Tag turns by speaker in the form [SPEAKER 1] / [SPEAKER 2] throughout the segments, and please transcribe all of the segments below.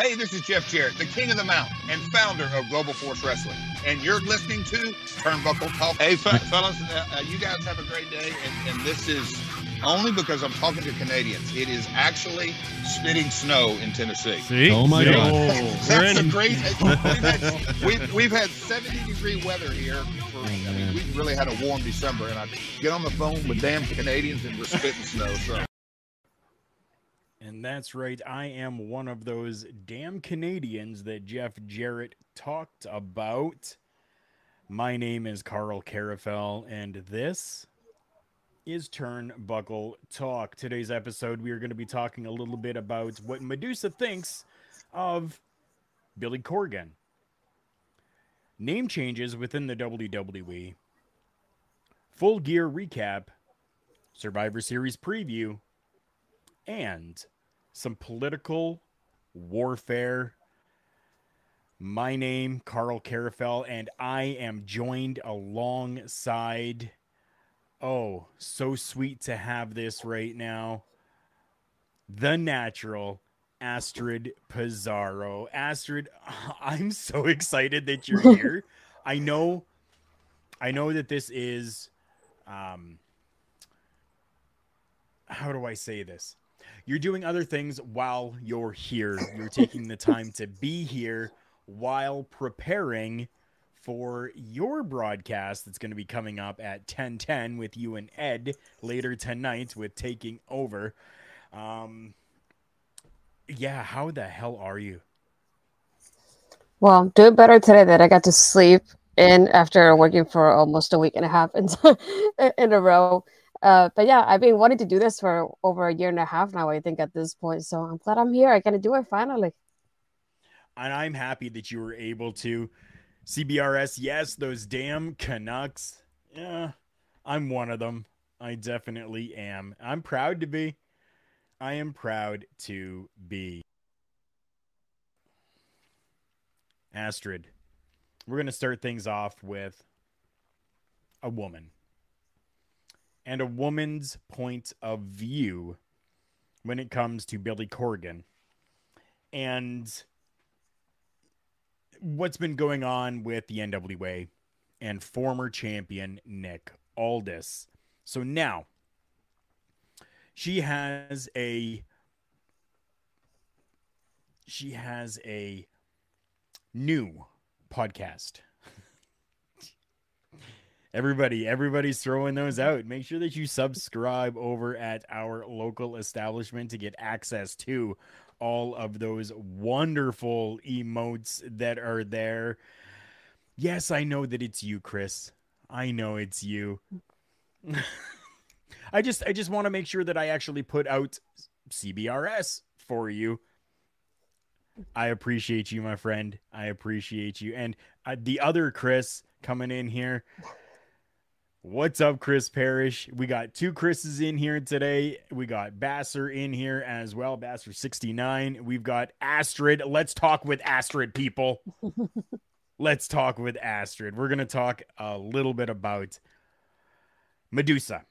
[SPEAKER 1] Hey, this is Jeff Jarrett, the king of the mountain and founder of Global Force Wrestling, and you're listening to Turnbuckle Talk. Hey, fe- fellas, uh, uh, you guys have a great day, and, and this is only because I'm talking to Canadians. It is actually spitting snow in Tennessee.
[SPEAKER 2] See?
[SPEAKER 3] Oh my
[SPEAKER 2] See?
[SPEAKER 3] God.
[SPEAKER 1] That's a great. We've had, we've, we've had 70 degree weather here. For, I mean, we really had a warm December, and I get on the phone with damn Canadians and we're spitting snow. So.
[SPEAKER 2] And that's right. I am one of those damn Canadians that Jeff Jarrett talked about. My name is Karl Karufel, and this is Turnbuckle Talk. Today's episode, we are going to be talking a little bit about what Medusa thinks of Billy Corgan. Name changes within the WWE. Full gear recap. Survivor Series preview and some political warfare. My name, Karl Karufel, and I am joined alongside. Oh, so sweet to have this right now. The natural Astrid Pizarro. Astrid, I'm so excited that you're here. I know, I know that this is, um, how do I say this? You're doing other things while you're here. You're taking the time to be here while preparing for your broadcast that's going to be coming up at 10:10 with you and Ed later tonight with taking over. Um yeah, how the hell are you?
[SPEAKER 3] Well, I'm doing better today that I got to sleep in after working for almost a week and a half in, in a row. Uh, but yeah, I've been wanting to do this for over a year and a half now, I think, at this point. So I'm glad I'm here. I got to do it finally.
[SPEAKER 2] And I'm happy that you were able to. CBRS, yes, those damn Canucks. Yeah, I'm one of them. I definitely am. I'm proud to be. I am proud to be. Astrid, we're going to start things off with a woman and a woman's point of view when it comes to Billy Corgan and what's been going on with the NWA and former champion Nick Aldis. So now she has a she has a new podcast Everybody, everybody's throwing those out. Make sure that you subscribe over at our local establishment to get access to all of those wonderful emotes that are there. Yes, I know that it's you, Chris. I know it's you. I just I just want to make sure that I actually put out CBRS for you. I appreciate you, my friend. I appreciate you. And uh, the other Chris coming in here. What's up, Chris Parrish? We got two Chris's in here today. We got Basser in here as well. Basser 69. We've got Astrid. Let's talk with Astrid, people. Let's talk with Astrid. We're going to talk a little bit about Medusa.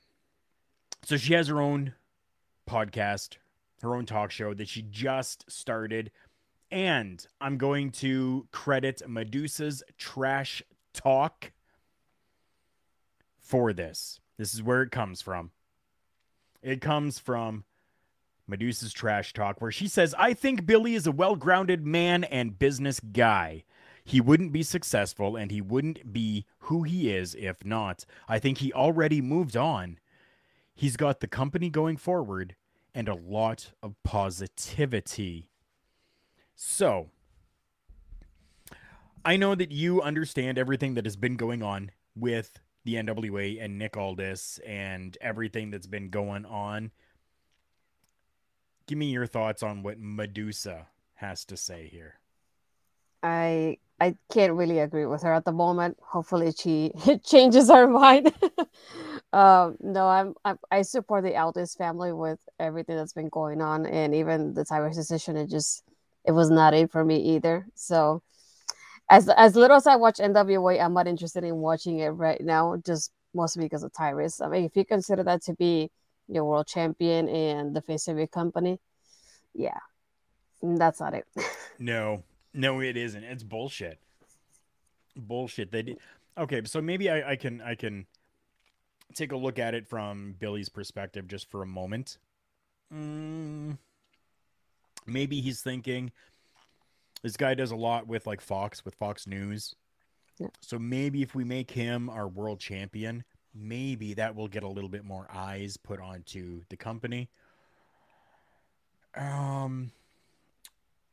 [SPEAKER 2] So she has her own podcast, her own talk show that she just started. And I'm going to credit Medusa's Trash Talk for this. This is where it comes from. It comes from Medusa's Trash Talk, where she says, I think Billy is a well grounded man and business guy. He wouldn't be successful and he wouldn't be who he is if not. I think he already moved on. He's got the company going forward and a lot of positivity. So, I know that you understand everything that has been going on with the NWA and Nick Aldis and everything that's been going on. Give me your thoughts on what Medusa has to say here.
[SPEAKER 3] I I can't really agree with her at the moment. Hopefully, she changes her mind. um, no, I'm, I'm I support the Aldis family with everything that's been going on, and even the Tyrus decision. It just it was not it for me either. So, as as little as I watch NWA, I'm not interested in watching it right now, just mostly because of Tyrus. I mean, if you consider that to be your world champion and the face of your company, yeah, that's not it.
[SPEAKER 2] No, no, it isn't. It's bullshit. Bullshit. They did. Okay, so maybe I, I can I can take a look at it from Billy's perspective just for a moment. Mm, maybe he's thinking this guy does a lot with like Fox with Fox News.
[SPEAKER 3] Yeah.
[SPEAKER 2] So maybe if we make him our world champion, maybe that will get a little bit more eyes put onto the company. Um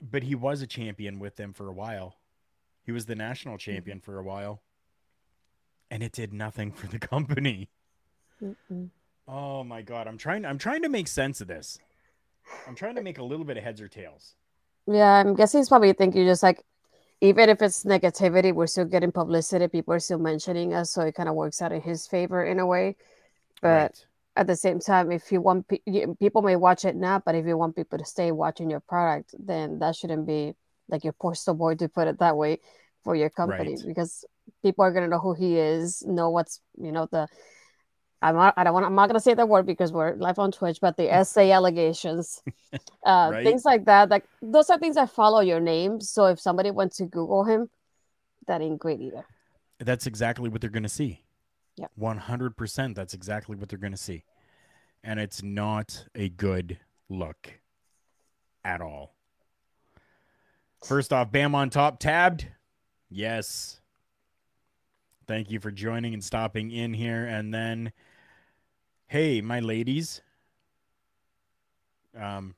[SPEAKER 2] but he was a champion with them for a while. He was the national champion for a while. And it did nothing for the company.
[SPEAKER 3] Mm-mm.
[SPEAKER 2] Oh my god, I'm trying I'm trying to make sense of this. I'm trying to make a little bit of heads or tails.
[SPEAKER 3] Yeah, I'm guessing he's probably thinking just like, even if it's negativity, we're still getting publicity. People are still mentioning us, so it kind of works out in his favor in a way. But
[SPEAKER 2] Right.
[SPEAKER 3] at the same time, if you want pe- people may watch it now, but if you want people to stay watching your product, then that shouldn't be like your poster boy to put it that way for your company
[SPEAKER 2] Right.
[SPEAKER 3] because people are gonna know who he is, know what's you know the. I'm not, I don't want. I'm not gonna say the word because we're live on Twitch, but the essay allegations, uh,
[SPEAKER 2] Right.
[SPEAKER 3] things like that. Like those are things that follow your name. So if somebody went to Google him, that ain't great either.
[SPEAKER 2] That's exactly what they're going to see.
[SPEAKER 3] Yeah.
[SPEAKER 2] 100% that's exactly what they're going to see. And it's not a good look at all. First off, Bam on top tabbed. Yes. Thank you for joining and stopping in here. And then, hey, my ladies. Um,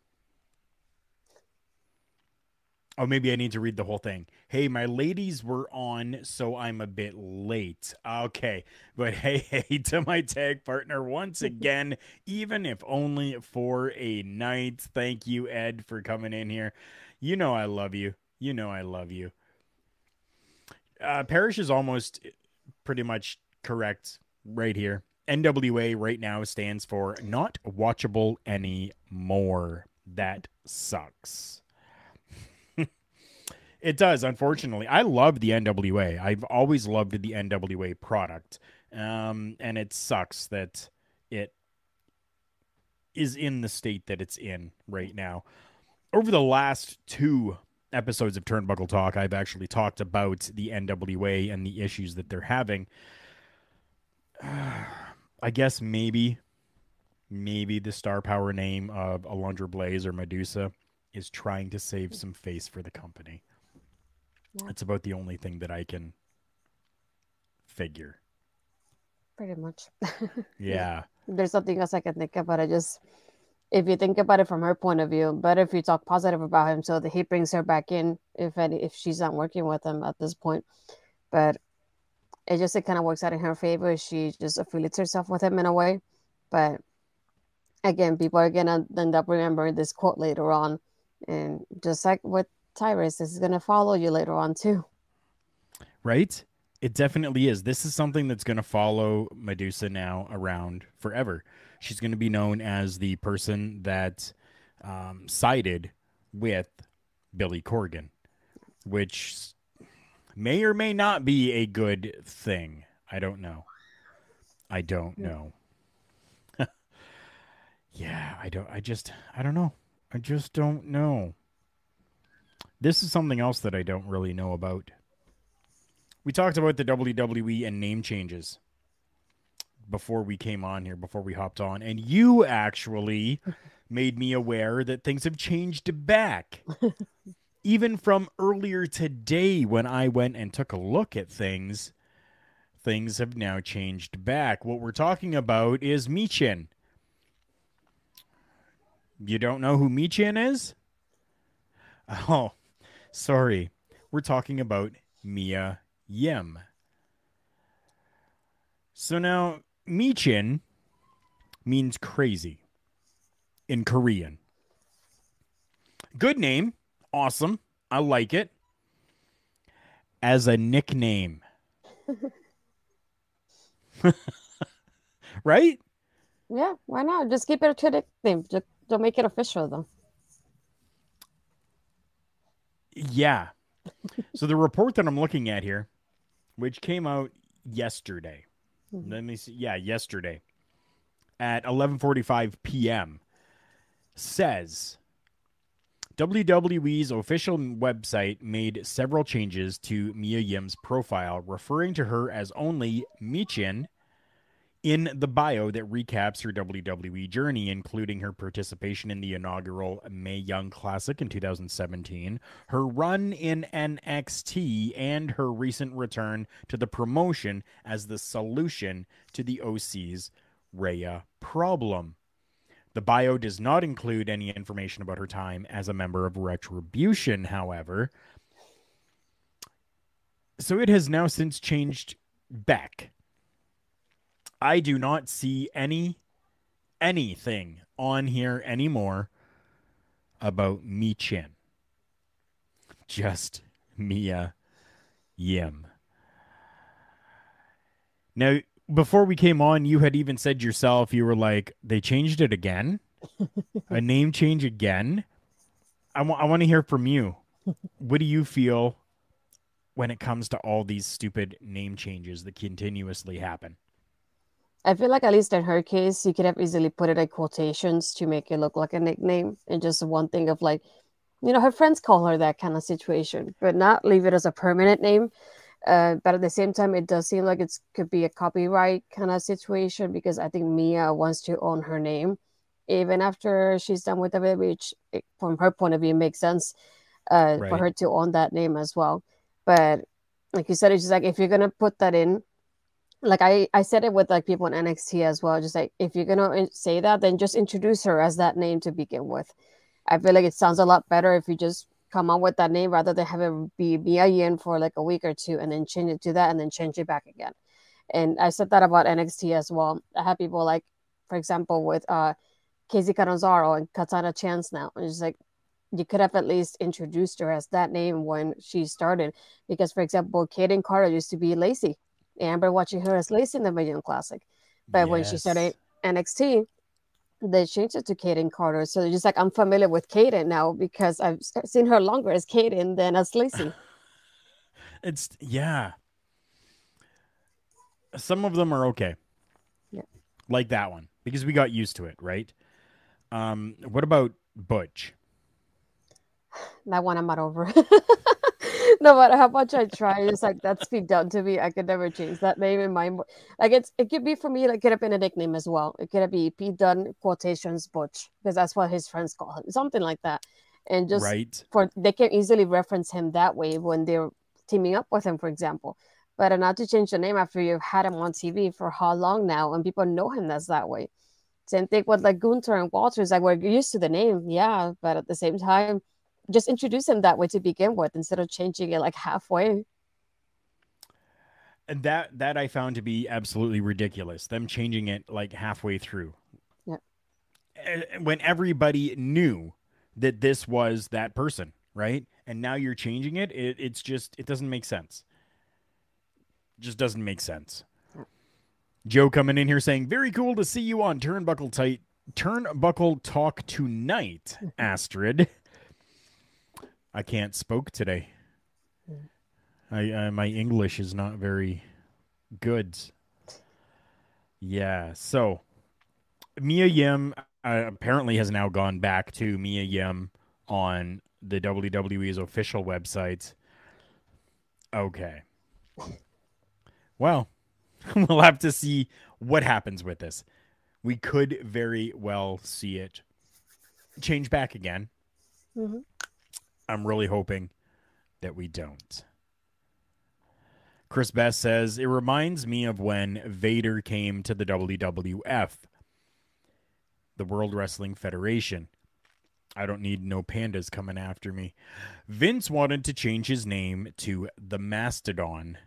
[SPEAKER 2] Oh, maybe I need to read the whole thing. Hey, my ladies were on, so I'm a bit late. Okay. But hey, hey, to my tag partner once again, even if only for a night. Thank you, Ed, for coming in here. You know I love you. You know I love you. Uh, Parrish is almost pretty much correct right here. NWA right now stands for not watchable anymore. That sucks. It does, unfortunately. I love the NWA. I've always loved the NWA product. Um, and it sucks that it is in the state that it's in right now. Over the last two episodes of Turnbuckle Talk, I've actually talked about the NWA and the issues that they're having. I guess maybe, maybe the star power name of Alundra Blaze or Medusa is trying to save some face for the company.
[SPEAKER 3] Yeah.
[SPEAKER 2] It's about the only thing that I can figure.
[SPEAKER 3] Pretty much.
[SPEAKER 2] Yeah.
[SPEAKER 3] There's nothing else I can think of, but I just, if you think about it from her point of view, better if you talk positive about him so that he brings her back in if any, if she's not working with him at this point. But it just it kind of works out in her favor. She just affiliates herself with him in a way. But again, people are gonna end up remembering this quote later on, and just like with Tyrus, this is gonna follow you later on too.
[SPEAKER 2] Right? It definitely is. This is something that's going to follow Medusa now around forever. She's going to be known as the person that um, sided with Billy Corgan, which may or may not be a good thing. I don't know. I don't know. yeah, I don't. I just, I don't know. I just don't know. This is something else that I don't really know about. We talked about the WWE and name changes before we came on here, before we hopped on, and you actually made me aware that things have changed back. Even from earlier today, when I went and took a look at things, things have now changed back. What we're talking about is Michin. You don't know who Michin is? Oh, sorry. We're talking about Mia Yim. So now, Michin means crazy in Korean. Good name. Awesome. I like it. as a nickname. right?
[SPEAKER 3] Yeah, why not? Just keep it a nickname. Just don't make it official though.
[SPEAKER 2] Yeah. so the report that I'm looking at here, which came out yesterday.
[SPEAKER 3] Mhm.
[SPEAKER 2] Let me see. Yeah, yesterday at 11:45 p.m. says WWE's official website made several changes to Mia Yim's profile, referring to her as only Michin in the bio that recaps her WWE journey, including her participation in the inaugural Mae Young Classic in 2017, her run in NXT, and her recent return to the promotion as the solution to the OC's Rhea problem. The bio does not include any information about her time as a member of Retribution, however. So it has now since changed back. I do not see any anything on here anymore about Michin. Just Mia Yim. Now, before we came on, you had even said yourself, you were like, they changed it again? A name change again? I want I want to hear from you. What do you feel when it comes to all these stupid name changes that continuously happen?
[SPEAKER 3] I feel like at least in her case, you could have easily put it in quotations to make it look like a nickname, and just one thing of like, you know, her friends call her that kind of situation, but not leave it as a permanent name. Uh, but at the same time, it does seem like it could be a copyright kind of situation because I think Mia wants to own her name, even after she's done with it, which it, from her point of view makes sense uh, for her to own that name as well. But like you said, it's just like if you're gonna put that in, like I I said it with like people in NXT as well. Just like if you're gonna say that, then just introduce her as that name to begin with. I feel like it sounds a lot better if you just come up with that name rather than have it be Mia Yim for like a week or two and then change it to that and then change it back again. And I said that about NXT as well. I had people like, for example, with uh Kacy Catanzaro and Katana Chance now. And it's like you could have at least introduced her as that name when she started. Because for example, Kayden Carter used to be Lacey. I remember watching her as Lacey in the Mae Young Classic. But when she
[SPEAKER 2] Yes.
[SPEAKER 3] started NXT, they changed it to Kayden Carter. So it's just like I'm familiar with Kayden now because I've seen her longer as Kayden than as Lacey.
[SPEAKER 2] It's yeah. Some of them are okay.
[SPEAKER 3] Yeah.
[SPEAKER 2] Like that one because we got used to it, right? Um what about Butch?
[SPEAKER 3] that one I'm not over. no matter how much I try, it's like that's been done to me. I could never change that name in my mind. like it's it could be for me like it could have been a nickname as well. It could be Pete Dunne quotations Butch because that's what his friends call him, something like that. And just
[SPEAKER 2] right?
[SPEAKER 3] for they can easily reference him that way when they're teaming up with him, for example. But uh, not to change the name after you've had him on TV for how long now, and people know him as that way. Same thing with like Gunther and Walters. Like we're used to the name, yeah, but at the same time, just introduce him that way to begin with instead of changing it like halfway.
[SPEAKER 2] And that that I found to be absolutely ridiculous. Them changing it like halfway through.
[SPEAKER 3] Yeah.
[SPEAKER 2] When everybody knew that this was that person, right? And now you're changing it, it it's just it doesn't make sense. Just doesn't make sense. Joe coming in here saying, "Very cool to see you on Turnbuckle Tight Turnbuckle Talk tonight, Astrid." I can't spoke today. I uh, my English is not very good. Yeah, so Mia Yim uh, apparently has now gone back to Mia Yim on the WWE's official website. Okay. Well, we'll have to see what happens with this. We could very well see it change back again.
[SPEAKER 3] Mhm.
[SPEAKER 2] I'm really hoping that we don't. Chris Best says, It reminds me of when Vader came to the WWF, the World Wrestling Federation. I don't need no pandas coming after me. Vince wanted to change his name to the Mastodon,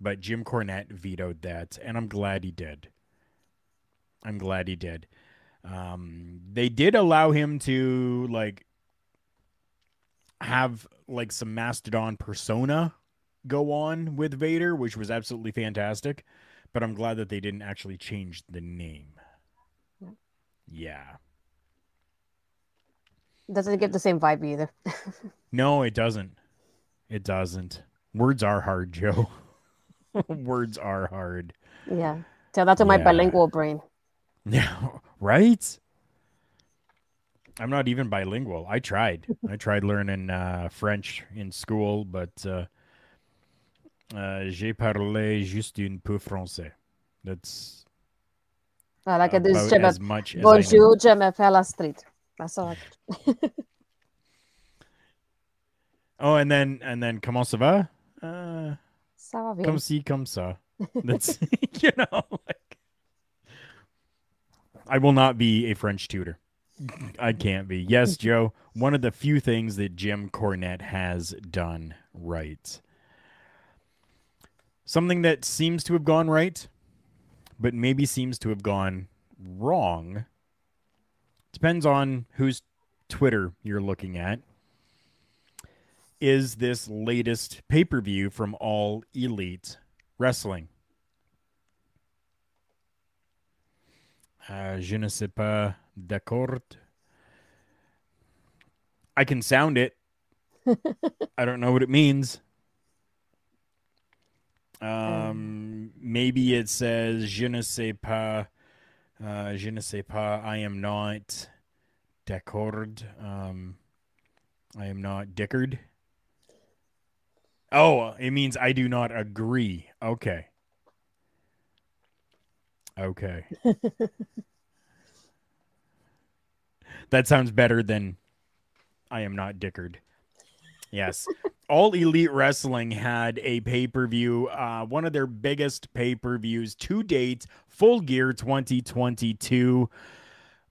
[SPEAKER 2] but Jim Cornette vetoed that, and I'm glad he did. I'm glad he did. Um, they did allow him to like have like some Mastodon persona go on with Vader, which was absolutely fantastic. But I'm glad that they didn't actually change the name.
[SPEAKER 3] Yeah. Doesn't get the same vibe either.
[SPEAKER 2] No, it doesn't. It doesn't. Words are hard, Joe. Words are hard.
[SPEAKER 3] yeah. Tell that to my
[SPEAKER 2] Yeah.
[SPEAKER 3] bilingual brain.
[SPEAKER 2] Yeah, right? I'm not even bilingual. I tried. I tried learning uh, French in school, but uh, uh, j'ai parlé juste un peu français. That's
[SPEAKER 3] All I can do is
[SPEAKER 2] about
[SPEAKER 3] jump
[SPEAKER 2] as much as.
[SPEAKER 3] Bonjour, je m'appelle Astrid. That's all. I
[SPEAKER 2] Oh, and then and then comment ça va? Uh,
[SPEAKER 3] Ça va bien.
[SPEAKER 2] comme si, comme ça. That's you know, like I will not be a French tutor. I can't be. Yes, Joe. One of the few things that Jim Cornette has done right. Something that seems to have gone right, but maybe seems to have gone wrong. Depends on whose Twitter you're looking at. Is this latest pay per view from All Elite Wrestling? Uh, je ne sais pas d'accord. I can sound it. I don't know what it means. Um, maybe it says je ne sais pas. Uh, je ne sais pas. I am not d'accord. Um, I am not dickard. Oh, it means I do not agree. Okay. Okay. that sounds better than I am not dickard. Yes. All Elite Wrestling had a pay per view, uh, one of their biggest pay per views to date, Full Gear 2022.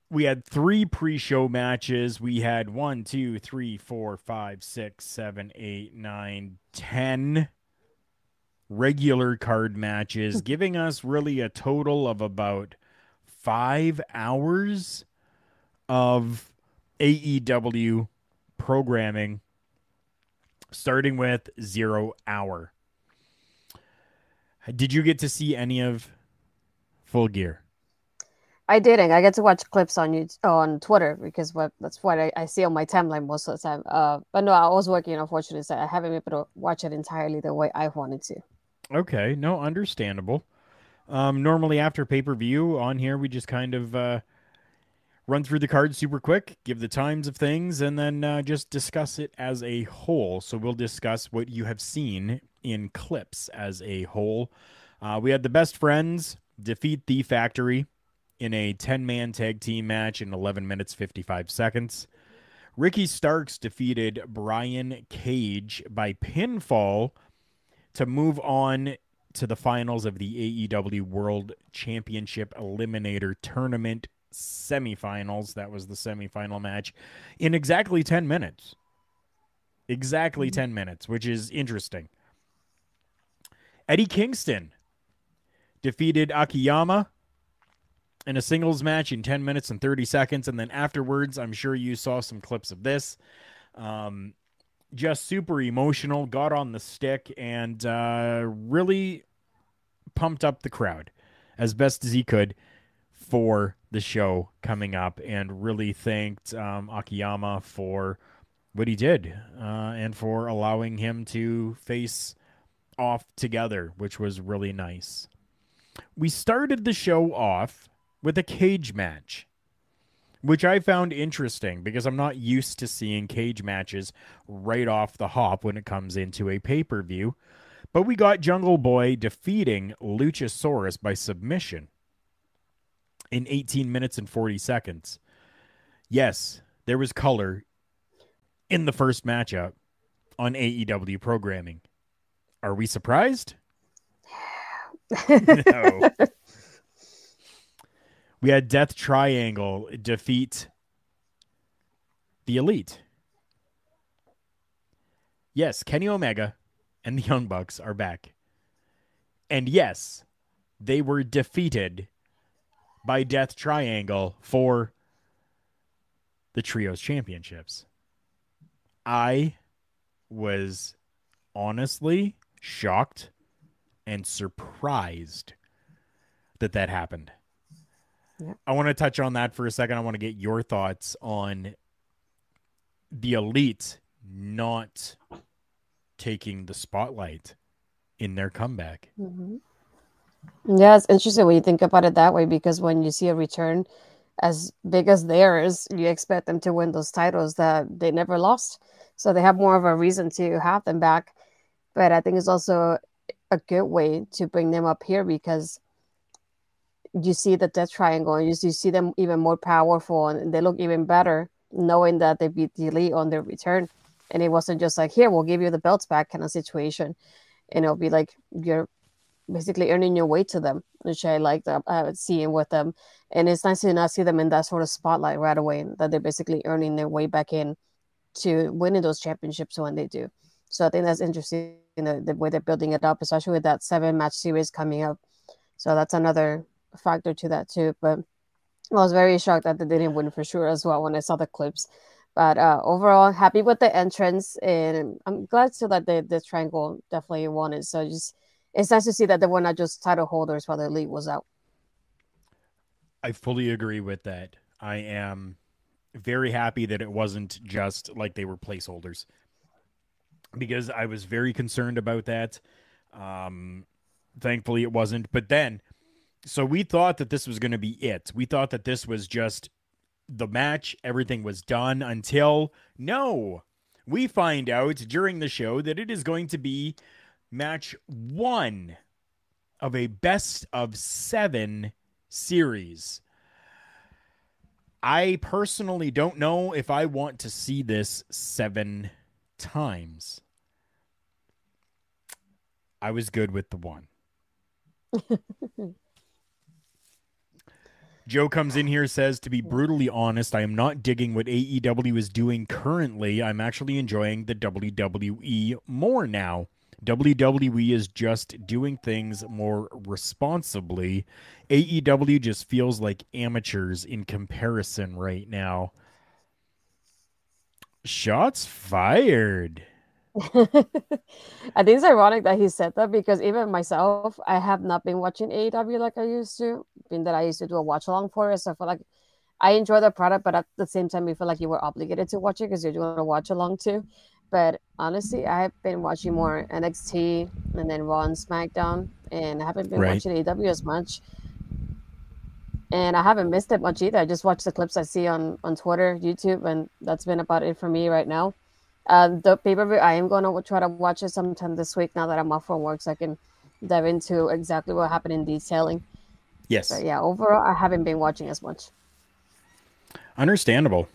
[SPEAKER 2] We had three pre show matches. We had one, two, three, four, five, six, seven, eight, nine, ten regular card matches, giving us really a total of about five hours of AEW programming, starting with Zero Hour. Did you get to see any of Full Gear?
[SPEAKER 3] I didn't. I get to watch clips on you on Twitter because what that's what I, I see on my timeline most of the time. Uh, but no, I was working. Unfortunately, so I haven't been able to watch it entirely the way I wanted to.
[SPEAKER 2] Okay, no, understandable. Um, normally after pay per view on here, we just kind of uh, run through the cards super quick, give the times of things, and then uh, just discuss it as a whole. So we'll discuss what you have seen in clips as a whole. Uh, we had the best friends defeat the factory in a 10 man tag team match in 11 minutes 55 seconds. Ricky Starks defeated Brian Cage by pinfall to move on to the finals of the AEW World Championship Eliminator Tournament semifinals. That was the semifinal match in exactly 10 minutes. Exactly 10 minutes, which is interesting. Eddie Kingston defeated Akiyama in a singles match in 10 minutes and 30 seconds. And then afterwards, I'm sure you saw some clips of this. Um, just super emotional, got on the stick, and uh, really pumped up the crowd as best as he could for the show coming up, and really thanked um, Akiyama for what he did uh, and for allowing him to face off together, which was really nice. We started the show off with a cage match which I found interesting because I'm not used to seeing cage matches right off the hop when it comes into a pay per view. But we got Jungle Boy defeating Luchasaurus by submission in 18 minutes and 40 seconds. Yes, there was color in the first matchup on AEW programming. Are we surprised? no. We had Death Triangle defeat the Elite. Yes, Kenny Omega and the Young Bucks are back. And yes, they were defeated by Death Triangle for the Trios Championships. I was honestly shocked and surprised that that happened.
[SPEAKER 3] Yeah.
[SPEAKER 2] I want to touch on that for a second. I want to get your thoughts on the elite not taking the spotlight in their comeback.
[SPEAKER 3] Mhm. Yeah, it's interesting when you think about it that way because when you see a return as big as theirs, you expect them to win those titles that they never lost. So they have more of a reason to have them back. But I think it's also a good way to bring them up here because you see the death triangle and you see- them even more powerful and they look even better knowing that they beat the elite on their return. And it wasn't just like, here, we'll give you the belts back kind of situation. And it'll be like you're basically earning your way to them, which I like uh, seeing with them. And it's nice to not see them in that sort of spotlight right away, that they're basically earning their way back in to winning those championships when they do. So I think that's interesting, the, the way they're building it up, especially with that seven match series coming up. So that's another factor to that too. But I was very shocked that they didn't win for sure as well when I saw the clips. But uh, overall, happy with the entrance, and I'm glad to that the the triangle definitely won it. So just it's nice to see that they were not just title holders while the elite was out.
[SPEAKER 2] I fully agree with that. I am very happy that it wasn't just like they were placeholders because I was very concerned about that. Um, thankfully, it wasn't. But then, so we thought that this was going to be it. We thought that this was just the match, everything was done until no, we find out during the show that it is going to be match one of a best of seven series. I personally don't know if I want to see this seven times. I was good with the one. Joe comes in here says to be brutally honest, I am not digging what AEW is doing currently. I'm actually enjoying the WWE more now. WWE is just doing things more responsibly. AEW just feels like amateurs in comparison right now. Shots fired.
[SPEAKER 3] I think it's ironic that he said that because even myself, I have not been watching AEW like I used to. Being that I used to do a watch along for it, so I feel like I enjoy the product, but at the same time, you feel like you were obligated to watch it because you're doing a watch along too. But honestly, I have been watching more NXT and then Raw and SmackDown, and I haven't been
[SPEAKER 2] Right.
[SPEAKER 3] watching AEW as much. And I haven't missed it much either. I just watch the clips I see on on Twitter, YouTube, and that's been about it for me right now. Uh, the pay per view, I am going to try to watch it sometime this week now that I'm off from work so I can dive into exactly what happened in detailing.
[SPEAKER 2] Yes.
[SPEAKER 3] But yeah, overall, I haven't been watching as much.
[SPEAKER 2] Understandable.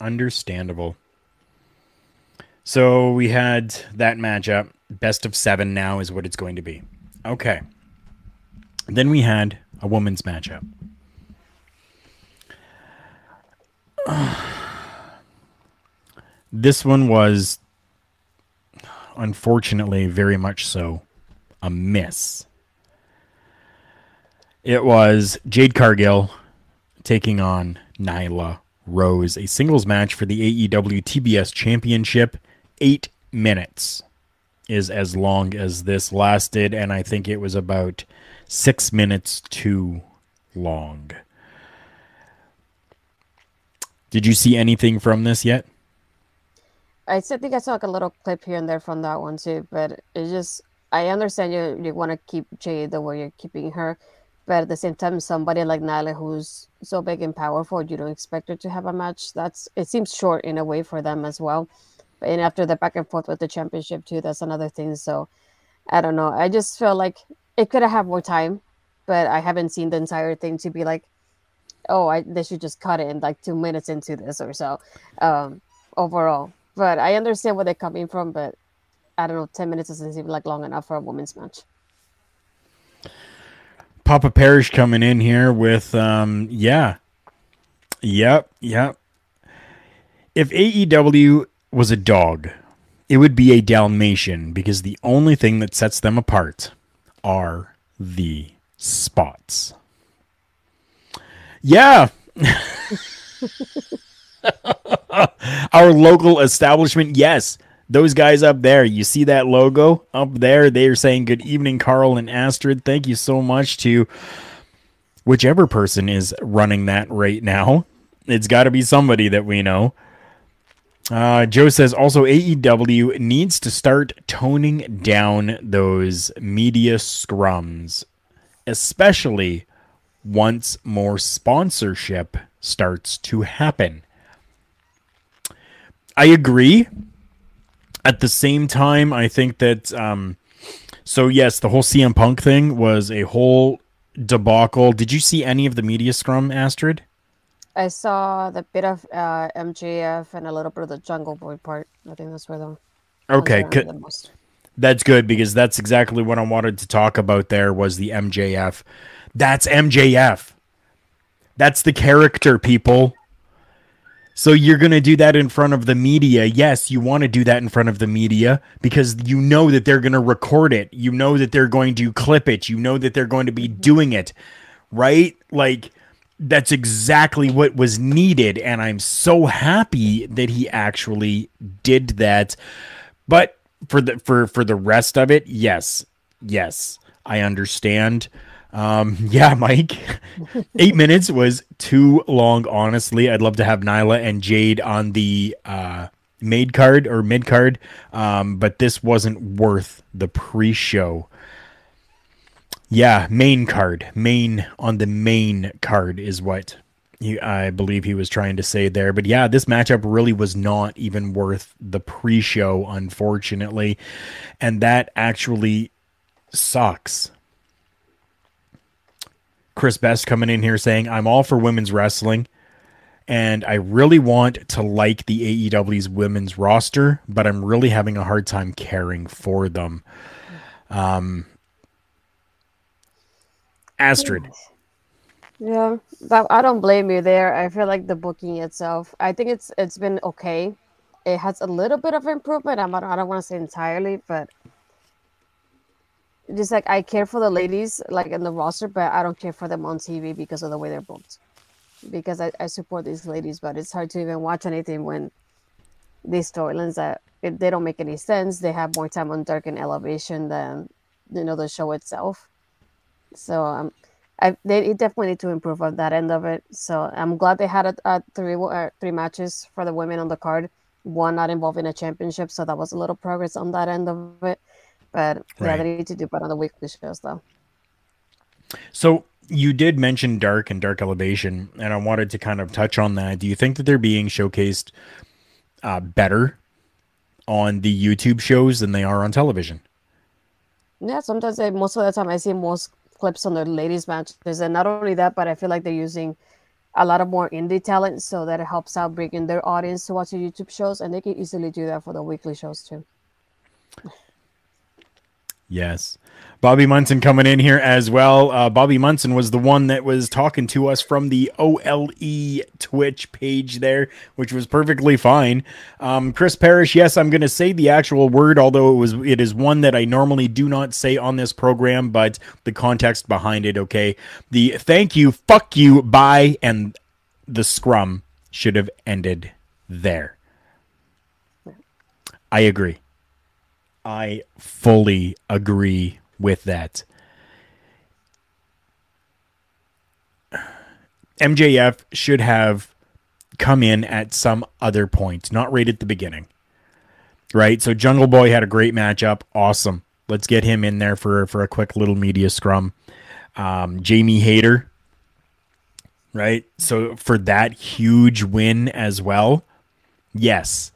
[SPEAKER 2] Understandable. So we had that matchup. Best of seven now is what it's going to be. Okay. Then we had a women's matchup. This one was, unfortunately, very much so, a miss. It was Jade Cargill taking on Nyla Rose, a singles match for the AEW TBS Championship. Eight minutes is as long as this lasted, and I think it was about six minutes too long. Did you see anything from this yet?
[SPEAKER 3] I think I saw like a little clip here and there from that one too, but it just I understand you you want to keep Jade the way you're keeping her, but at the same time, somebody like Nyla who's so big and powerful, you don't expect her to have a match. That's it seems short in a way for them as well. And after the back and forth with the championship too, that's another thing. So I don't know. I just feel like it could have had more time, but I haven't seen the entire thing to be like, oh, I they should just cut it in like two minutes into this or so. Um, overall, but I understand where they're coming from. But I don't know, ten minutes doesn't seem like long enough for a women's match.
[SPEAKER 2] Papa Parrish coming in here with um yeah. Yep, yep. If AEW was a dog, it would be a Dalmatian because the only thing that sets them apart are the spots. Yeah. Our local establishment, yes, Those guys up there, you see that logo up there? They are saying good evening, Karl and Astrid. Thank you so much to whichever person is running that right now. It's got to be somebody that we know. Uh, Joe says also AEW needs to start toning down those media scrums, especially once more sponsorship starts to happen. I agree. At the same time, I think that um, so yes, the whole CM Punk thing was a whole debacle. Did you see any of the media scrum, Astrid?
[SPEAKER 3] I saw the bit of uh, MJF and a little bit of the Jungle Boy part. I think that's where the
[SPEAKER 2] Okay,
[SPEAKER 3] ones that I
[SPEAKER 2] good.
[SPEAKER 3] remember the most.
[SPEAKER 2] That's good because that's exactly what I wanted to talk about there was the MJF. That's MJF. That's the character, people. So you're going to do that in front of the media. Yes, you want to do that in front of the media because you know that they're going to record it. You know that they're going to clip it. You know that they're going to be doing it. Right? Like that's exactly what was needed and I'm so happy that he actually did that. But for the for for the rest of it, yes. Yes. I understand. Um, yeah, Mike. Eight minutes was too long, honestly. I'd love to have Nyla and Jade on the uh made card or mid card. Um, but this wasn't worth the pre-show. Yeah, main card. Main on the main card is what he, I believe he was trying to say there. But yeah, this matchup really was not even worth the pre show, unfortunately. And that actually sucks. Chris Best coming in here saying, I'm all for women's wrestling. And I really want to like the AEW's women's roster, but I'm really having a hard time caring for them. Um, Astrid.
[SPEAKER 3] Yeah, but I don't blame you there. I feel like the booking itself, I think it's it's been okay. It has a little bit of improvement. I'm not, I don't want to say entirely, but just like I care for the ladies like in the roster, but I don't care for them on TV because of the way they're booked. Because I, I support these ladies, but it's hard to even watch anything when these storylines that they don't make any sense. They have more time on Dark and Elevation than you know the show itself. So um, I they definitely need to improve on that end of it. So I'm glad they had a, a three uh, three matches for the women on the card. One not involving a championship, so that was a little progress on that end of it. But yeah,
[SPEAKER 2] Right.
[SPEAKER 3] they need to do better on the weekly shows though.
[SPEAKER 2] So you did mention Dark and Dark Elevation, and I wanted to kind of touch on that. Do you think that they're being showcased uh, better on the YouTube shows than they are on television?
[SPEAKER 3] Yeah, sometimes I, most of the time I see most clips on their ladies matches, and not only that, but I feel like they're using a lot of more indie talent, so that it helps out bringing their audience to watch the YouTube shows, and they can easily do that for the weekly shows too.
[SPEAKER 2] Yes. Bobby Munson coming in here as well. Uh, Bobby Munson was the one that was talking to us from the OLE Twitch page there, which was perfectly fine. Um, Chris Parrish, yes, I'm going to say the actual word, although it was it is one that I normally do not say on this program, but the context behind it, okay. The thank you, fuck you, bye, and the scrum should have ended there. I agree. I fully agree with that. MJF should have come in at some other point, not right at the beginning. Right? So Jungle Boy had a great matchup. Awesome. Let's get him in there for for a quick little media scrum. Um, Jamie Hayter. Right? So for that huge win as well. Yes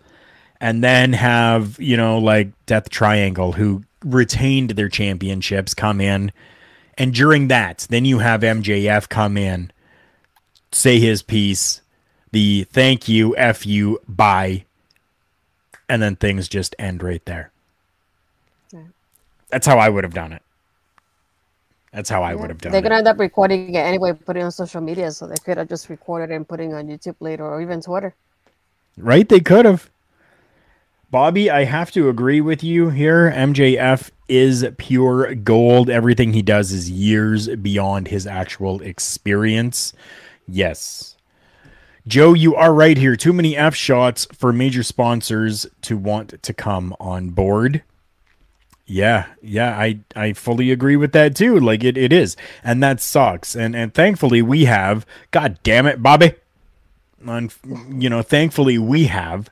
[SPEAKER 2] and then have you know like Death Triangle who retained their championships come in, and during that, then you have MJF come in, say his piece, the thank you, f you, bye, and then things just end right there. That's how I would have done it. That's how I would have done it.
[SPEAKER 3] They're gonna end up recording it anyway, putting it on social media, so they could have just recorded it and putting it on YouTube later or even Twitter.
[SPEAKER 2] Right? They could have. Bobby, I have to agree with you here. MJF is pure gold. Everything he does is years beyond his actual experience. Yes. Joe, you are right here. Too many F shots for major sponsors to want to come on board. Yeah, yeah, I I fully agree with that too. Like it, it is, and that sucks. And and thankfully we have. God damn it, Bobby. On you know, thankfully we have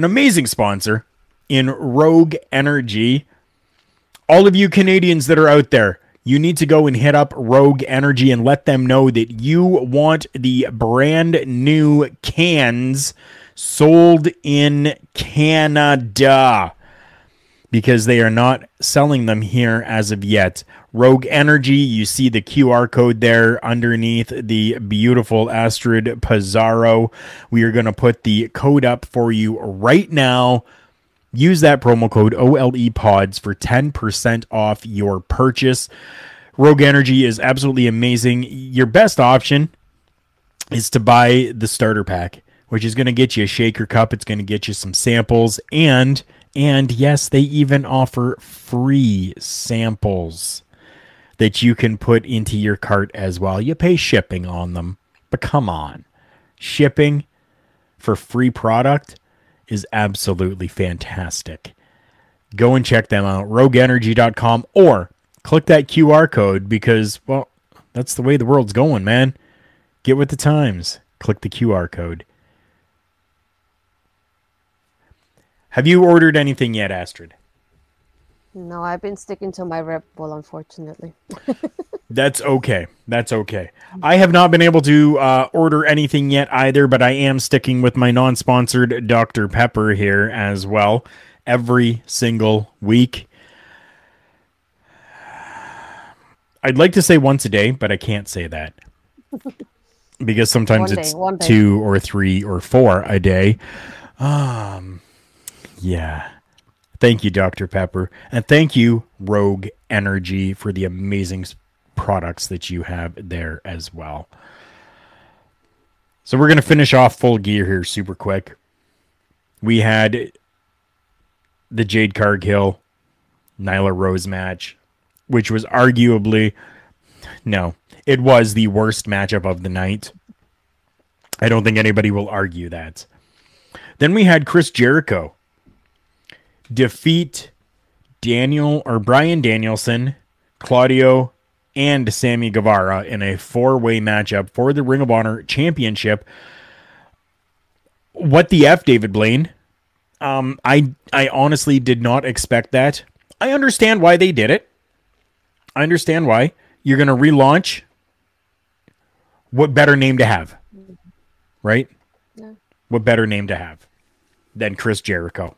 [SPEAKER 2] an amazing sponsor in Rogue Energy. All of you Canadians that are out there, you need to go and hit up Rogue Energy and let them know that you want the brand new cans sold in Canada because they are not selling them here as of yet. Rogue Energy, you see the QR code there underneath the beautiful Astrid Pizarro. We are going to put the code up for you right now. Use that promo code OLE Pods for 10% off your purchase. Rogue Energy is absolutely amazing. Your best option is to buy the starter pack, which is going to get you a shaker cup. It's going to get you some samples and and yes, they even offer free samples that you can put into your cart as well. You pay shipping on them, but come on. Shipping for free product is absolutely fantastic. Go and check them out, rogueenergy.com, or click that QR code because, well, that's the way the world's going, man. Get with the times. Click the QR code. Have you ordered anything yet, Astrid?
[SPEAKER 3] No, I've been sticking to my Red Bull, unfortunately.
[SPEAKER 2] That's okay. That's okay. I have not been able to uh, order anything yet either, but I am sticking with my non sponsored Dr. Pepper here as well every single week. I'd like to say once a day, but I can't say that because sometimes
[SPEAKER 3] day,
[SPEAKER 2] it's two or three or four a day. Um, yeah. Thank you, Dr. Pepper. And thank you, Rogue Energy, for the amazing products that you have there as well. So we're going to finish off full gear here super quick. We had the Jade Cargill Nyla Rose match, which was arguably, no, it was the worst matchup of the night. I don't think anybody will argue that. Then we had Chris Jericho defeat Daniel or Brian Danielson, Claudio, and Sammy Guevara in a four way matchup for the Ring of Honor Championship. What the F, David Blaine? Um, I I honestly did not expect that. I understand why they did it. I understand why. You're gonna relaunch. What better name to have? Right?
[SPEAKER 3] Yeah.
[SPEAKER 2] What better name to have than Chris Jericho?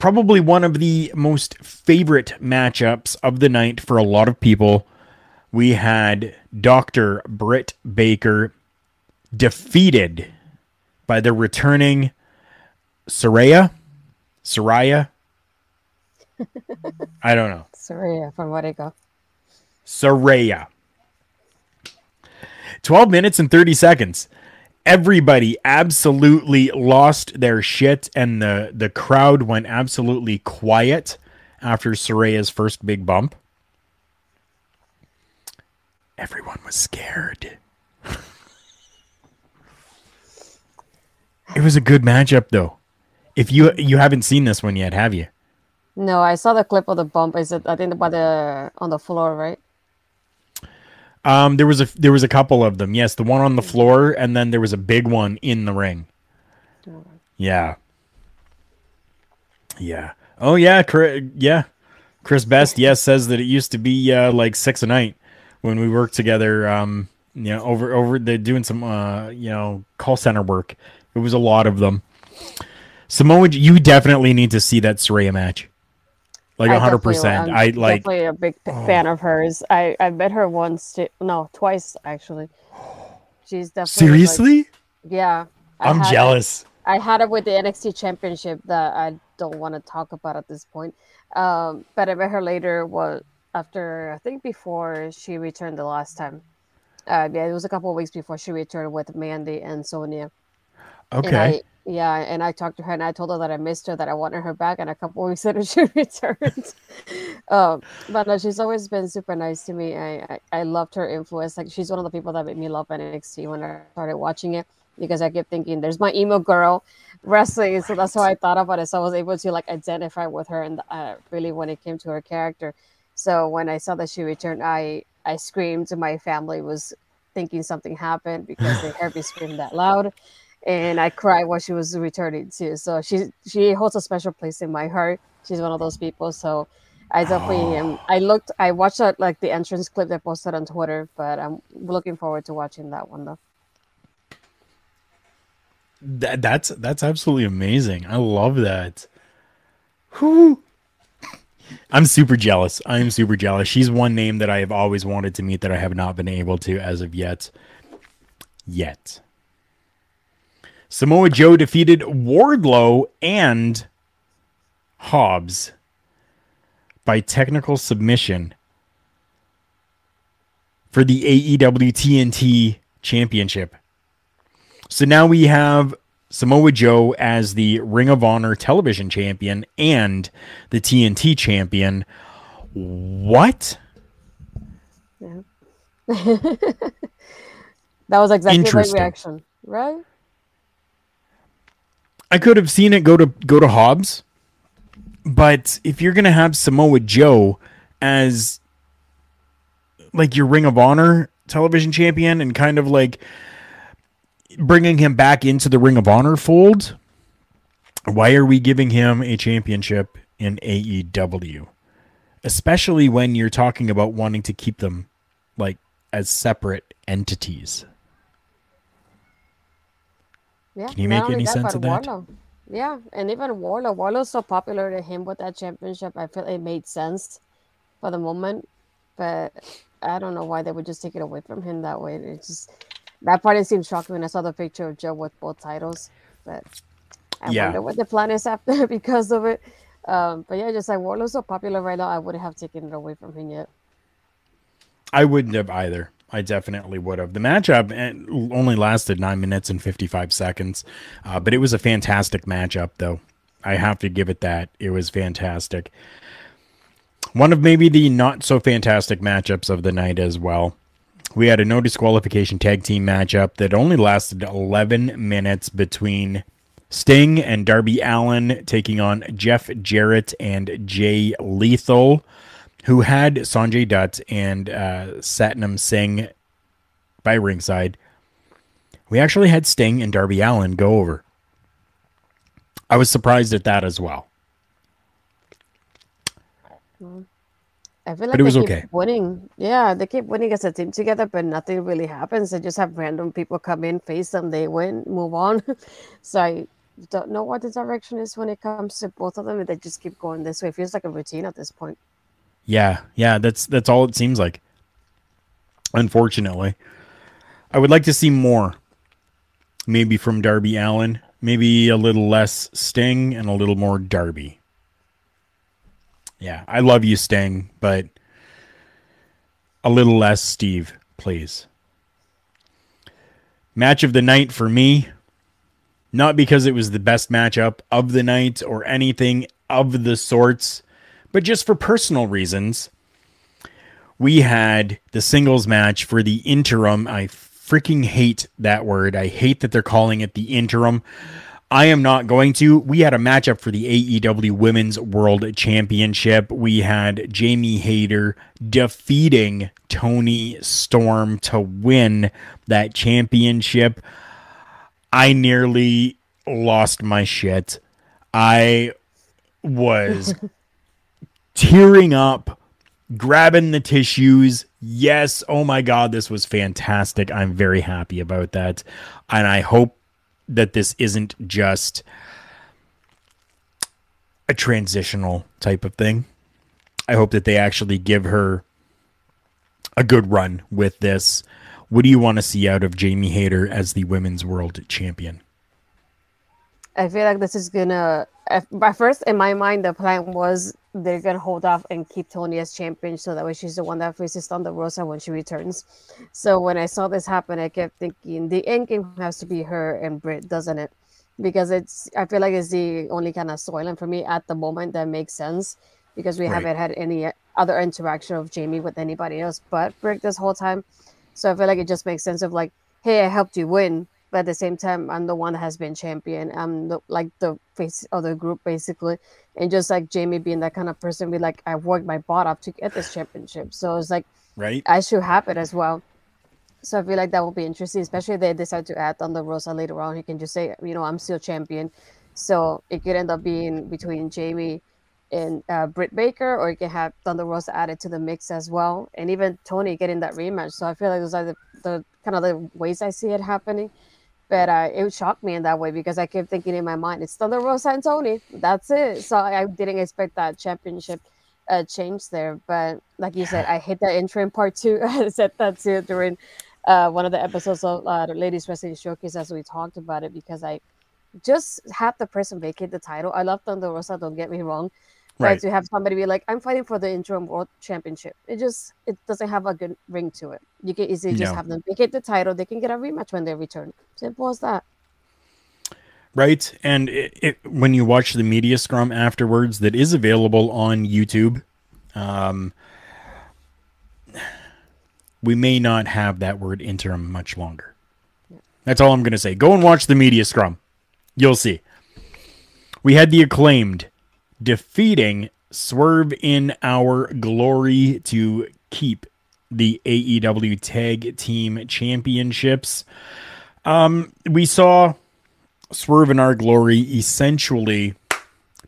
[SPEAKER 2] Probably one of the most favorite matchups of the night for a lot of people. We had Dr. Britt Baker defeated by the returning Soraya. Soraya. I don't know.
[SPEAKER 3] Soraya from what I go.
[SPEAKER 2] Saraya. 12 minutes and 30 seconds. Everybody absolutely lost their shit, and the, the crowd went absolutely quiet after Saraya's first big bump. Everyone was scared. it was a good matchup, though. If you you haven't seen this one yet, have you?
[SPEAKER 3] No, I saw the clip of the bump. Is it? I think by the on the floor, right?
[SPEAKER 2] Um, there was a there was a couple of them. Yes, the one on the floor, and then there was a big one in the ring. Yeah. Yeah. Oh yeah, Chris, yeah. Chris Best, yes, says that it used to be uh, like six a night when we worked together. Um, you know, over over they're doing some uh, you know, call center work. It was a lot of them. Samoa, you definitely need to see that Saraya match. Like
[SPEAKER 3] I
[SPEAKER 2] hundred percent.
[SPEAKER 3] I'm
[SPEAKER 2] like.
[SPEAKER 3] definitely a big p- fan of hers. I I met her once, t- no, twice actually. She's definitely like-
[SPEAKER 2] Seriously,
[SPEAKER 3] yeah. I
[SPEAKER 2] I'm
[SPEAKER 3] had-
[SPEAKER 2] jealous.
[SPEAKER 3] I had it with the NXT Championship that I don't want to talk about at this point. Um, but I met her later. Was after I think before she returned the last time. Uh, yeah, it was a couple of weeks before she returned with Mandy and Sonya. And
[SPEAKER 2] Okay.
[SPEAKER 3] I, yeah, and I talked to her and I told her that I missed her, that I wanted her back, and a couple weeks later she returned. um, but no, she's always been super nice to me. I, I I loved her influence. Like she's one of the people that made me love NXT when I started watching it because I kept thinking, "There's my emo girl wrestling," so that's how I thought about it. So I was able to like identify with her, and uh, really when it came to her character. So when I saw that she returned, I I screamed. And my family was thinking something happened because they heard me scream that loud and I cried while she was returning too. So she she holds a special place in my heart. She's one of those people. So I definitely am. Oh. I looked. I watched that like the entrance clip they posted on Twitter, but I'm looking forward to watching that one though.
[SPEAKER 2] That, that's that's absolutely amazing. I love that. Whew. I'm super jealous. I am super jealous. She's one name that I have always wanted to meet that I have not been able to as of yet. Yet. Samoa Joe defeated Wardlow and Hobbs by technical submission for the AEW TNT Championship. So now we have Samoa Joe as the Ring of Honor television champion and the TNT champion. What?
[SPEAKER 3] Yeah. that was exactly
[SPEAKER 2] Interesting.
[SPEAKER 3] reaction, right?
[SPEAKER 2] I could have seen it go to go to Hobbs, but if you're gonna have Samoa Joe as like your Ring of Honor television champion and kind of like bringing him back into the Ring of Honor fold, why are we giving him a championship in AEW? Especially when you're talking about wanting to keep them like as separate entities.
[SPEAKER 3] Yeah.
[SPEAKER 2] Can you make any sense
[SPEAKER 3] but
[SPEAKER 2] of that?
[SPEAKER 3] Wardlow. Yeah, and even Wardlow. Wardlow's so popular to him with that championship. I feel it made sense for the moment, but I don't know why they would just take it away from him that way. It just that part it seemed shocking when I saw the picture of Joe with both titles. But I
[SPEAKER 2] Yeah.
[SPEAKER 3] wonder what the plan is after because of it. Um, but yeah, just like Wardlow's so popular right now, I wouldn't have taken it away from him yet.
[SPEAKER 2] I wouldn't have either. I definitely would have. The matchup eh, only lasted nine minutes and 55 seconds, uh, but it was a fantastic matchup, though. I have to give it that. It was fantastic. One of maybe the not so fantastic matchups of the night as well. We had a no disqualification tag team matchup that only lasted 11 minutes between Sting and Darby Allin taking on Jeff Jarrett and Jay Lethal who had Sanjay Dutt and uh, Satnam Singh by ringside. We actually had Sting and Darby Allin go over. I was surprised at that as well.
[SPEAKER 3] I feel like
[SPEAKER 2] But it was
[SPEAKER 3] they keep
[SPEAKER 2] okay.
[SPEAKER 3] winning. Yeah, they keep winning as a team together, but nothing really happens. They just have random people come in, face them, they win, move on. so I don't know what the direction is when it comes to both of them. They just keep going this way. It feels like a routine at this point.
[SPEAKER 2] Yeah, yeah, that's that's all it seems like. Unfortunately, I would like to see more. Maybe from Darby Allin, maybe a little less Sting and a little more Darby. Yeah, I love you, Sting, but a little less Steve, please. Match of the night for me. Not because it was the best matchup of the night or anything of the sorts, but just for personal reasons. We had the singles match for the interim. I freaking hate that word. I hate that they're calling it the interim. I am not going to. We had a matchup for the AEW Women's World Championship. We had Jamie Hayter defeating Toni Storm to win that championship. I nearly lost my shit. I was tearing up, grabbing the tissues. Yes, oh my God, this was fantastic. I'm very happy about that. And I hope that this isn't just a transitional type of thing. I hope that they actually give her a good run with this. What do you want to see out of Jamie Hayter as the women's world champion?
[SPEAKER 3] I feel like this is gonna. At first, in my mind, the plan was they're gonna hold off and keep Toni as champion, so that way she's the one that faces Thunder Rosa when she returns. So when I saw this happen, I kept thinking the end game has to be her and Britt, doesn't it? because it's I feel like it's the only kind of storyline for me at the moment that makes sense because we
[SPEAKER 2] Right.
[SPEAKER 3] haven't had any other interaction of Jamie with anybody else but Britt this whole time. So I feel like it just makes sense of like, hey, I helped you win, but at the same time, I'm the one that has been champion. I'm the, like the face of the group basically, and just like Jamie being that kind of person, be like, I worked my butt up to get this championship. So it's like
[SPEAKER 2] Right?
[SPEAKER 3] I should have it as well. So I feel like that will be interesting, especially if they decide to add Thunder Rosa later on. He can just say, you know, I'm still champion. So it could end up being between Jamie and uh, Britt Baker, or you can have Thunder Rosa added to the mix as well, and even Toni getting that rematch. So I feel like those are the, the kind of the ways I see it happening. But uh, it shocked me in that way because I kept thinking in my mind, it's Thunder Rosa and Toni. That's it. So I didn't expect that championship uh, change there. But like you said, I hit that intro in part two. I said that too during uh, one of the episodes of uh, the Ladies Wrestling Showcase as we talked about it because I just have the person vacate the title. I love Thunder Rosa, don't get me wrong.
[SPEAKER 2] Right.
[SPEAKER 3] to have somebody be like, I'm fighting for the interim world championship, it just it doesn't have a good ring to it. You can easily just
[SPEAKER 2] No.
[SPEAKER 3] have them vacate the title. They can get a rematch when they return. Simple as that.
[SPEAKER 2] right? And it, it, when you watch the media scrum afterwards, that is available on YouTube. Um, we may not have that word interim much longer. That's all I'm going to say. Go and watch the media scrum. You'll see. We had the acclaimed defeating Swerve in Our Glory to keep the AEW Tag Team Championships. Um, we saw Swerve in Our Glory essentially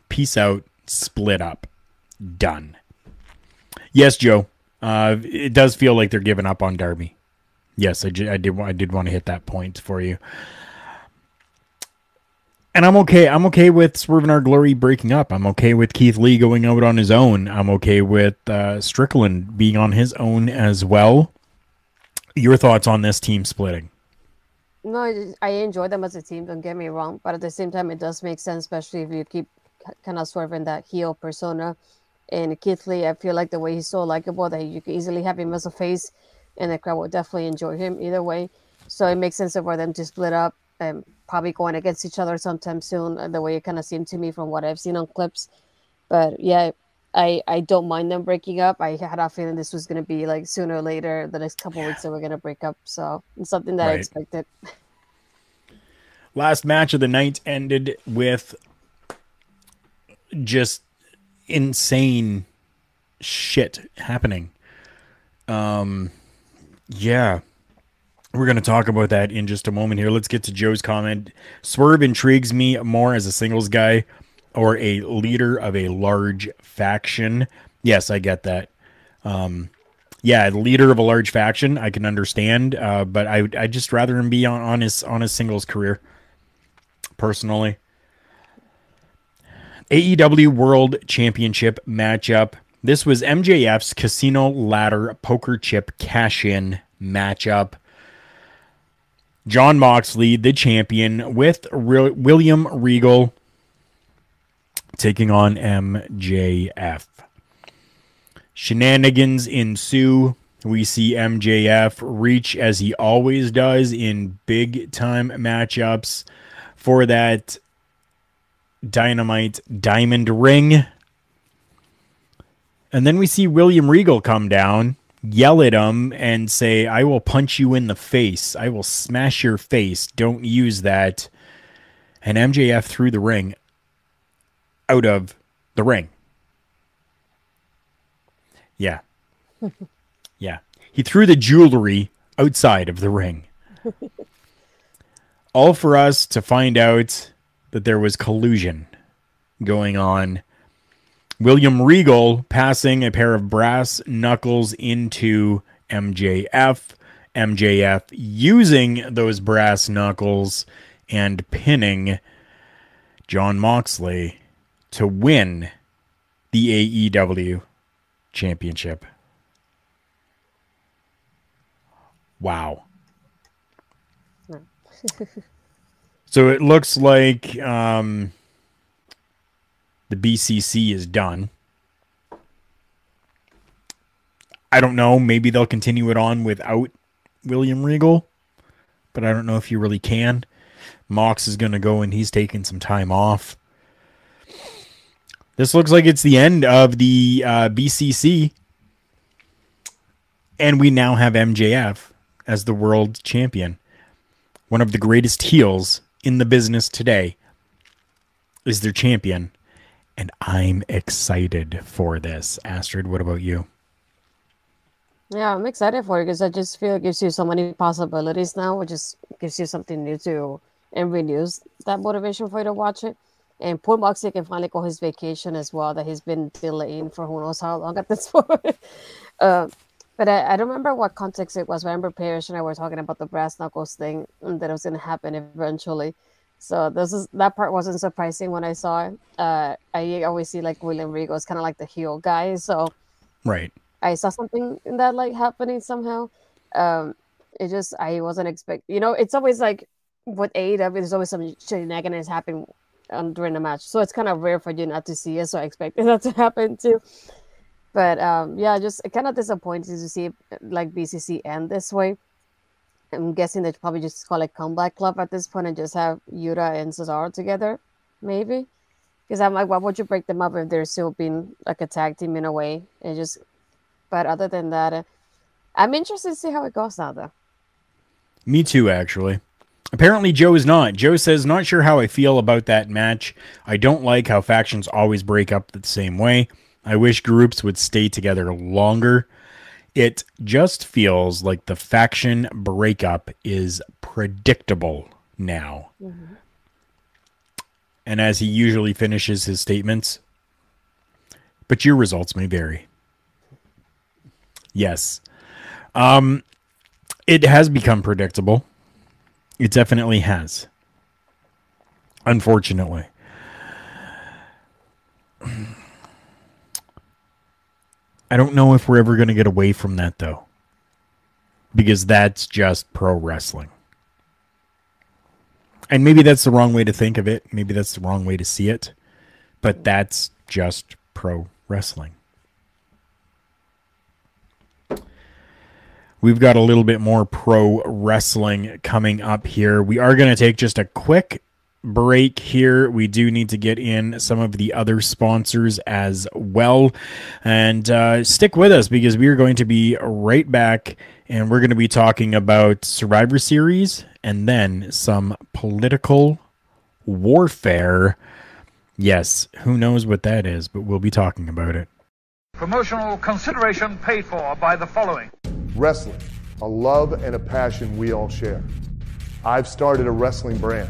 [SPEAKER 2] peace out, split up, done. Yes, Joe. Uh, it does feel like they're giving up on Darby. Yes, I, I did. I did want to hit that point for you. And I'm okay. I'm okay with Swerve and Our Glory breaking up. I'm okay with Keith Lee going out on his own. I'm okay with uh, Strickland being on his own as well. Your thoughts on this team splitting?
[SPEAKER 3] No, I enjoy them as a team. Don't get me wrong, but at the same time, it does make sense, especially if you keep kind of swerving that heel persona. And Keith Lee, I feel like the way he's so likable that you can easily have him as a face, and the crowd will definitely enjoy him either way. So it makes sense for them to split up and probably going against each other sometime soon. uh, The way it kind of seemed to me from what I've seen on clips. But yeah, I I don't mind them breaking up. I had a feeling this was gonna be like sooner or later, the next couple weeks that we're gonna break up. So it's something that I expected.
[SPEAKER 2] Last match of the night ended with just insane shit happening. Um, yeah, we're gonna talk about that in just a moment here. Let's get to Joe's comment. Swerve intrigues me more as a singles guy or a leader of a large faction. Yes, I get that. Um, yeah, leader of a large faction, I can understand, uh, but I I just rather him be on, on his on his singles career personally. AEW World Championship matchup. This was MJF's Casino Ladder Poker Chip Cash In matchup. Jon Moxley, the champion, with Re- William Regal taking on MJF. Shenanigans ensue. We see MJF reach as he always does in big time matchups for that dynamite diamond ring. And then we see William Regal come down, yell at him, and say, I will punch you in the face. I will smash your face. Don't use that. And MJF threw the ring out of the ring. Yeah. yeah. He threw the jewelry outside of the ring. All for us to find out that there was collusion going on. William Regal passing a pair of brass knuckles into MJF. MJF using those brass knuckles and pinning Jon Moxley to win the AEW championship. Wow. so it looks like um, the BCC is done. I don't know. Maybe they'll continue it on without William Regal, but I don't know if you really can. Mox is going to go and he's taking some time off. This looks like it's the end of the uh, BCC. And we now have MJF as the world champion. One of the greatest heels in the business today is their champion. And I'm excited for this. Astrid, what about you?
[SPEAKER 3] Yeah, I'm excited for it because I just feel it gives you so many possibilities now. It just gives you something new to and renews that motivation for you to watch it. And poor Moxie can finally go his vacation as well that he's been delaying for who knows how long at this point. uh, but I, I, don't remember what context it was. I remember Parrish and I were talking about the brass knuckles thing that it was going to happen eventually. So this is that part wasn't surprising when I saw it. Uh, I always see like William Regal is kind of like the heel guy, so
[SPEAKER 2] right.
[SPEAKER 3] I saw something in that like happening somehow. Um, it just I wasn't expecting. You know, it's always like with AEW, there's always some shenanigans happening um, during the match, so it's kind of rare for you not to see it. So I expected that to happen too. But um, yeah, just kind of disappointed to see like BCC end this way. I'm guessing they probably just call it Combat Club at this point and just have Yuta and Cesaro together, maybe. Because I'm like, why would you break them up if they're still being like a tag team in a way? And just but other than that, uh, I'm interested to see how it goes now, though.
[SPEAKER 2] Me too, actually. Apparently, Joe is not. Joe says, Not sure how I feel about that match. I don't like how factions always break up the same way. I wish groups would stay together longer. It just feels like the faction breakup is predictable now. Mm-hmm. And as he usually finishes his statements, but your results may vary. Yes. Um, it has become predictable. It definitely has. Unfortunately. I don't know if we're ever going to get away from that, though. Because that's just pro wrestling. And maybe that's the wrong way to think of it. Maybe that's the wrong way to see it. But that's just pro wrestling. We've got a little bit more pro wrestling coming up here. We are going to take just a quick break here. We do need to get in some of the other sponsors as well. And uh, stick with us because we are going to be right back and we're going to be talking about Survivor Series and then some political warfare. Yes, who knows what that is, but we'll be talking about it.
[SPEAKER 4] Promotional consideration paid for by the following
[SPEAKER 5] Wrestling, a love and a passion we all share. I've started a wrestling brand,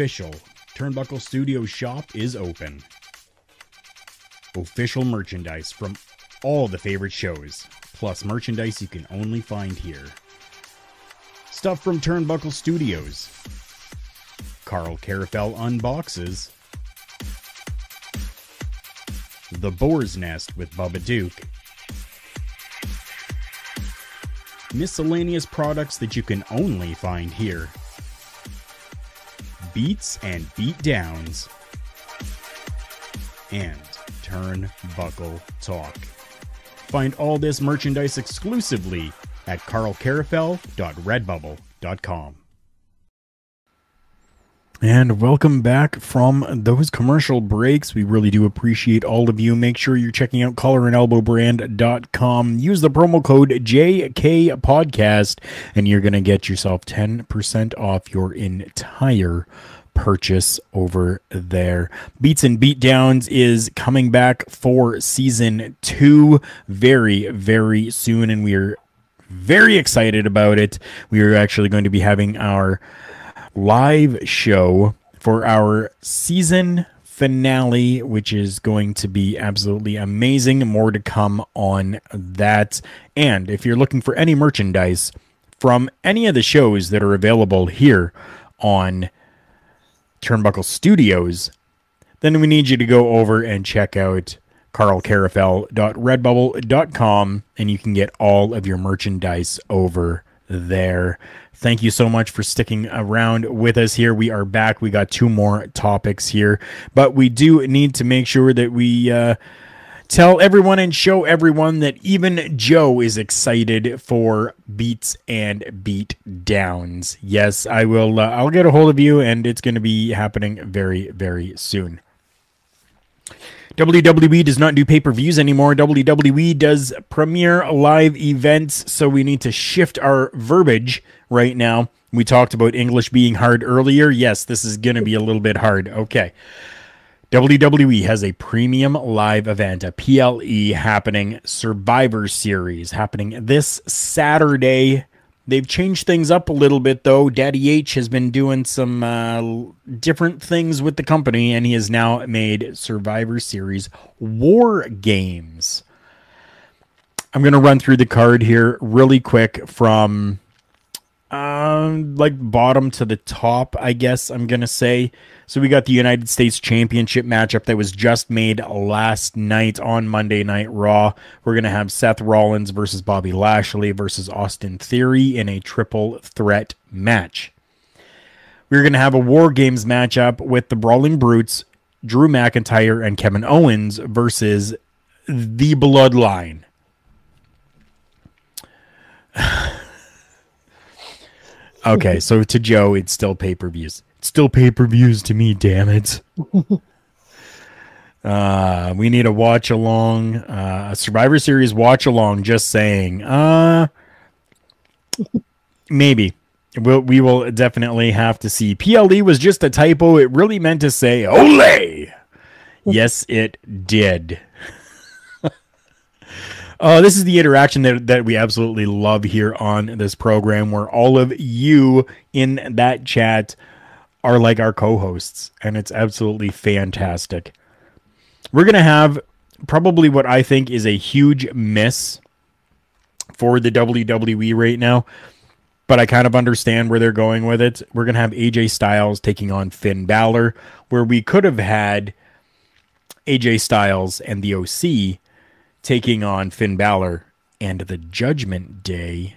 [SPEAKER 2] Official Turnbuckle Studio shop is open. Official merchandise from all the favorite shows, plus merchandise you can only find here. Stuff from Turnbuckle Studios. Karl Karufel unboxes. The Boar's Nest with Bubba Duke. Miscellaneous products that you can only find here beats and beatdowns, and turnbuckle talk. Find all this merchandise exclusively at karlkarufel.redbubble.com. And welcome back from those commercial breaks. We really do appreciate all of you. Make sure you're checking out collarandelbowbrand.com. Use the promo code JK Podcast, and you're going to get yourself 10% off your entire purchase over there. Beats and Beatdowns is coming back for season two very, very soon, and we are very excited about it. We are actually going to be having our live show for our season finale, which is going to be absolutely amazing. More to come on that. And if you're looking for any merchandise from any of the shows that are available here on Turnbuckle Studios, then we need you to go over and check out karlkarufel.redbubble.com and you can get all of your merchandise over there. Thank you so much for sticking around with us here. We are back. We got two more topics here, but we do need to make sure that we uh, tell everyone and show everyone that even Joe is excited for beats and beat downs. Yes, I will. Uh, I'll get a hold of you, and it's going to be happening very, very soon. WWE does not do pay per views anymore. WWE does premiere live events, so we need to shift our verbiage right now. We talked about English being hard earlier. Yes, this is going to be a little bit hard. Okay. WWE has a premium live event, a PLE happening Survivor Series happening this Saturday. They've changed things up a little bit though. Daddy H has been doing some uh, different things with the company, and he has now made Survivor Series War Games. I'm going to run through the card here really quick from um like bottom to the top, I guess I'm to say. So we got the United States Championship matchup that was just made last night on Monday Night Raw. We're to have Seth Rollins versus Bobby Lashley versus Austin Theory in a triple threat match. We're to have a War Games matchup with the Brawling Brutes, Drew McIntyre, and Kevin Owens versus the Bloodline. okay, so to Joe, it's still pay per views. It's still pay per views to me, damn it. uh, we need a watch along, uh, a Survivor Series watch along. Just saying. Uh, maybe. We'll, we will definitely have to see. PLE was just a typo. It really meant to say "Ole." yes, it did. Uh, this is the interaction that, that we absolutely love here on this program, where all of you in that chat are like our co-hosts, and it's absolutely fantastic. We're gonna have probably what I think is a huge miss for the WWE right now, but I kind of understand where they're going with it. We're gonna have AJ Styles taking on Finn Balor, where we could have had AJ Styles and the OC taking on Finn Balor and the Judgment Day.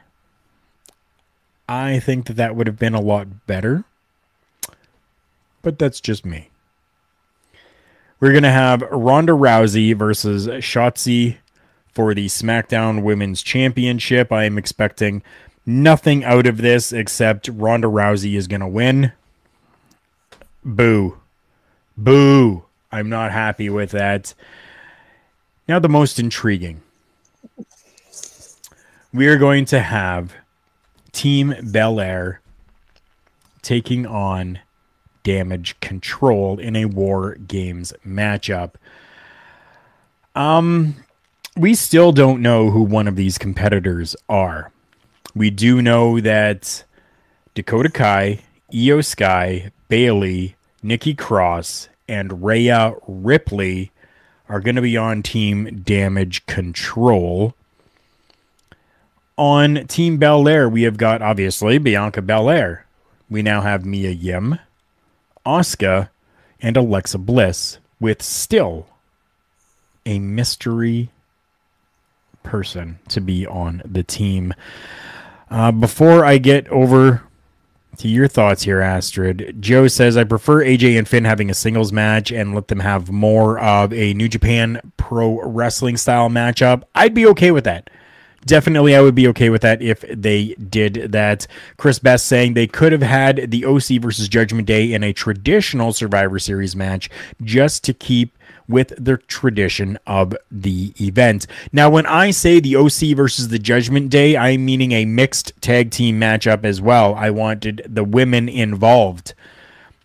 [SPEAKER 2] I think that that would have been a lot better but that's just me. We're going to have Ronda Rousey versus Shotzi for the SmackDown Women's Championship. I am expecting nothing out of this except Ronda Rousey is going to win. Boo. Boo. I'm not happy with that. Now, the most intriguing. We are going to have Team Belair taking on damage control in a war games matchup. Um, we still don't know who one of these competitors are. We do know that Dakota Kai, Iyo Sky, Bayley, Nikki Cross, and Rhea Ripley are going to be on Team Damage Control. On Team Belair, we have got obviously Bianca Belair. We now have Mia Yim, Asuka, and Alexa Bliss, with still a mystery person to be on the team. Uh, before I get over to your thoughts here, Astrid, Joe says I prefer AJ and Finn having a singles match and let them have more of a New Japan Pro Wrestling style matchup. I'd be okay with that. definitely I would be okay with that if they did that. Chris Best saying they could have had the OC versus Judgment Day in a traditional Survivor Series match just to keep with the tradition of the event. Now, when I say the OC versus the Judgment Day, I'm meaning a mixed tag team matchup as well. I wanted the women involved.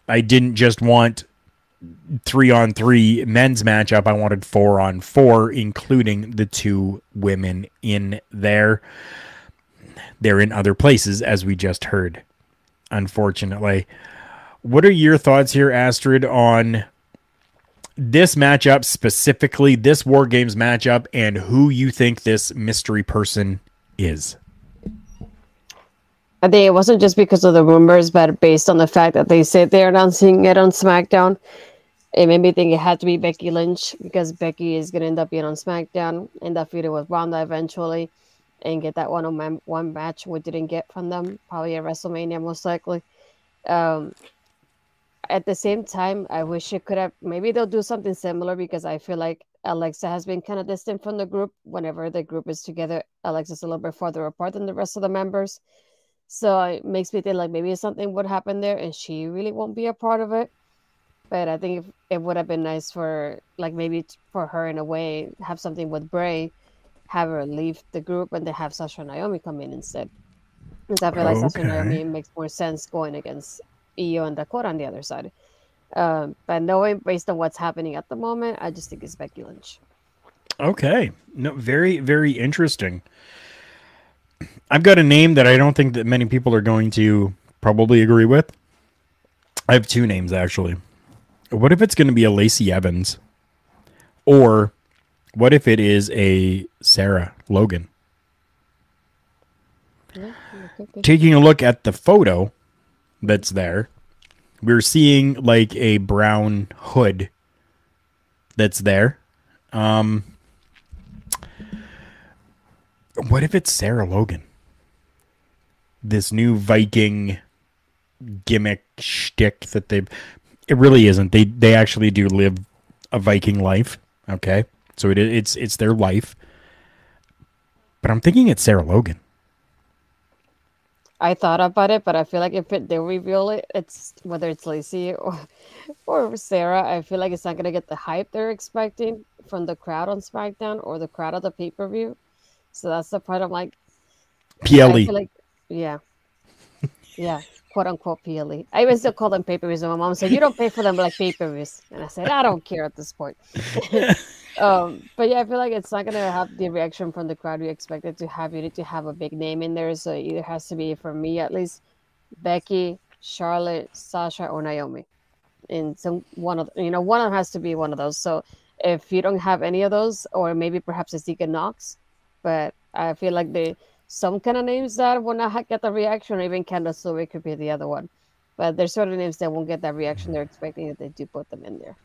[SPEAKER 2] I didn't just want three on three men's matchup. I wanted four on four, including the two women in there. They're in other places, as we just heard, unfortunately. What are your thoughts here, Astrid, on this matchup specifically, this War Games matchup, and who you think this mystery person is?
[SPEAKER 3] I think it wasn't just because of the rumors, but based on the fact that they said they're announcing it on SmackDown. It made me think it had to be Becky Lynch because Becky is going to end up being on SmackDown and that feud with Ronda eventually and get that one on one match we didn't get from them, probably at WrestleMania most likely. Um, at the same time, I wish it could have. Maybe they'll do something similar because I feel like Alexa has been kind of distant from the group. Whenever the group is together, Alexa's a little bit farther apart than the rest of the members. So it makes me think like maybe something would happen there, and she really won't be a part of it. But I think it would have been nice for like maybe for her in a way have something with Bray, have her leave the group, and then have Sasha and Naomi come in instead. Because I feel like Sasha and Naomi makes more sense going against Io and Dakota on the other side. Um, but knowing based on what's happening at the moment, I just think it's Becky Lynch.
[SPEAKER 2] Okay. No, very, very interesting. I've got a name that I don't think that many people are going to probably agree with. I have two names actually. What if it's going to be a Lacey Evans? Or what if it is a Sarah Logan? Yeah, Taking a look at the photo, that's there. We're seeing like a brown hood that's there. Um, what if it's Sarah Logan? This new Viking gimmick shtick that they've. It really isn't. They they actually do live a Viking life. Okay, so it it's it's their life. But I'm thinking it's Sarah Logan.
[SPEAKER 3] I thought about it, but I feel like if it, they reveal it, it's whether it's Lacey or or Sarah, I feel like it's not gonna get the hype they're expecting from the crowd on SmackDown or the crowd at the pay per view. So that's the part I'm like,
[SPEAKER 2] PLE.
[SPEAKER 3] like, yeah, yeah, quote unquote PLE. I even still call them pay per views. And my mom said, "You don't pay for them like pay per views," and I said, "I don't care at this point." Um, but yeah, I feel like it's not gonna have the reaction from the crowd we expected to have. You need to have a big name in there, so it either has to be for me at least, Becky, Charlotte, Sasha, or Naomi. And some one of you know one of them has to be one of those. So if you don't have any of those, or maybe perhaps a Tegan Nox, but I feel like they some kind of names that will not get the reaction, or even Candice LeRae could be the other one. But there's certain names that won't get that reaction they're expecting if they do put them in there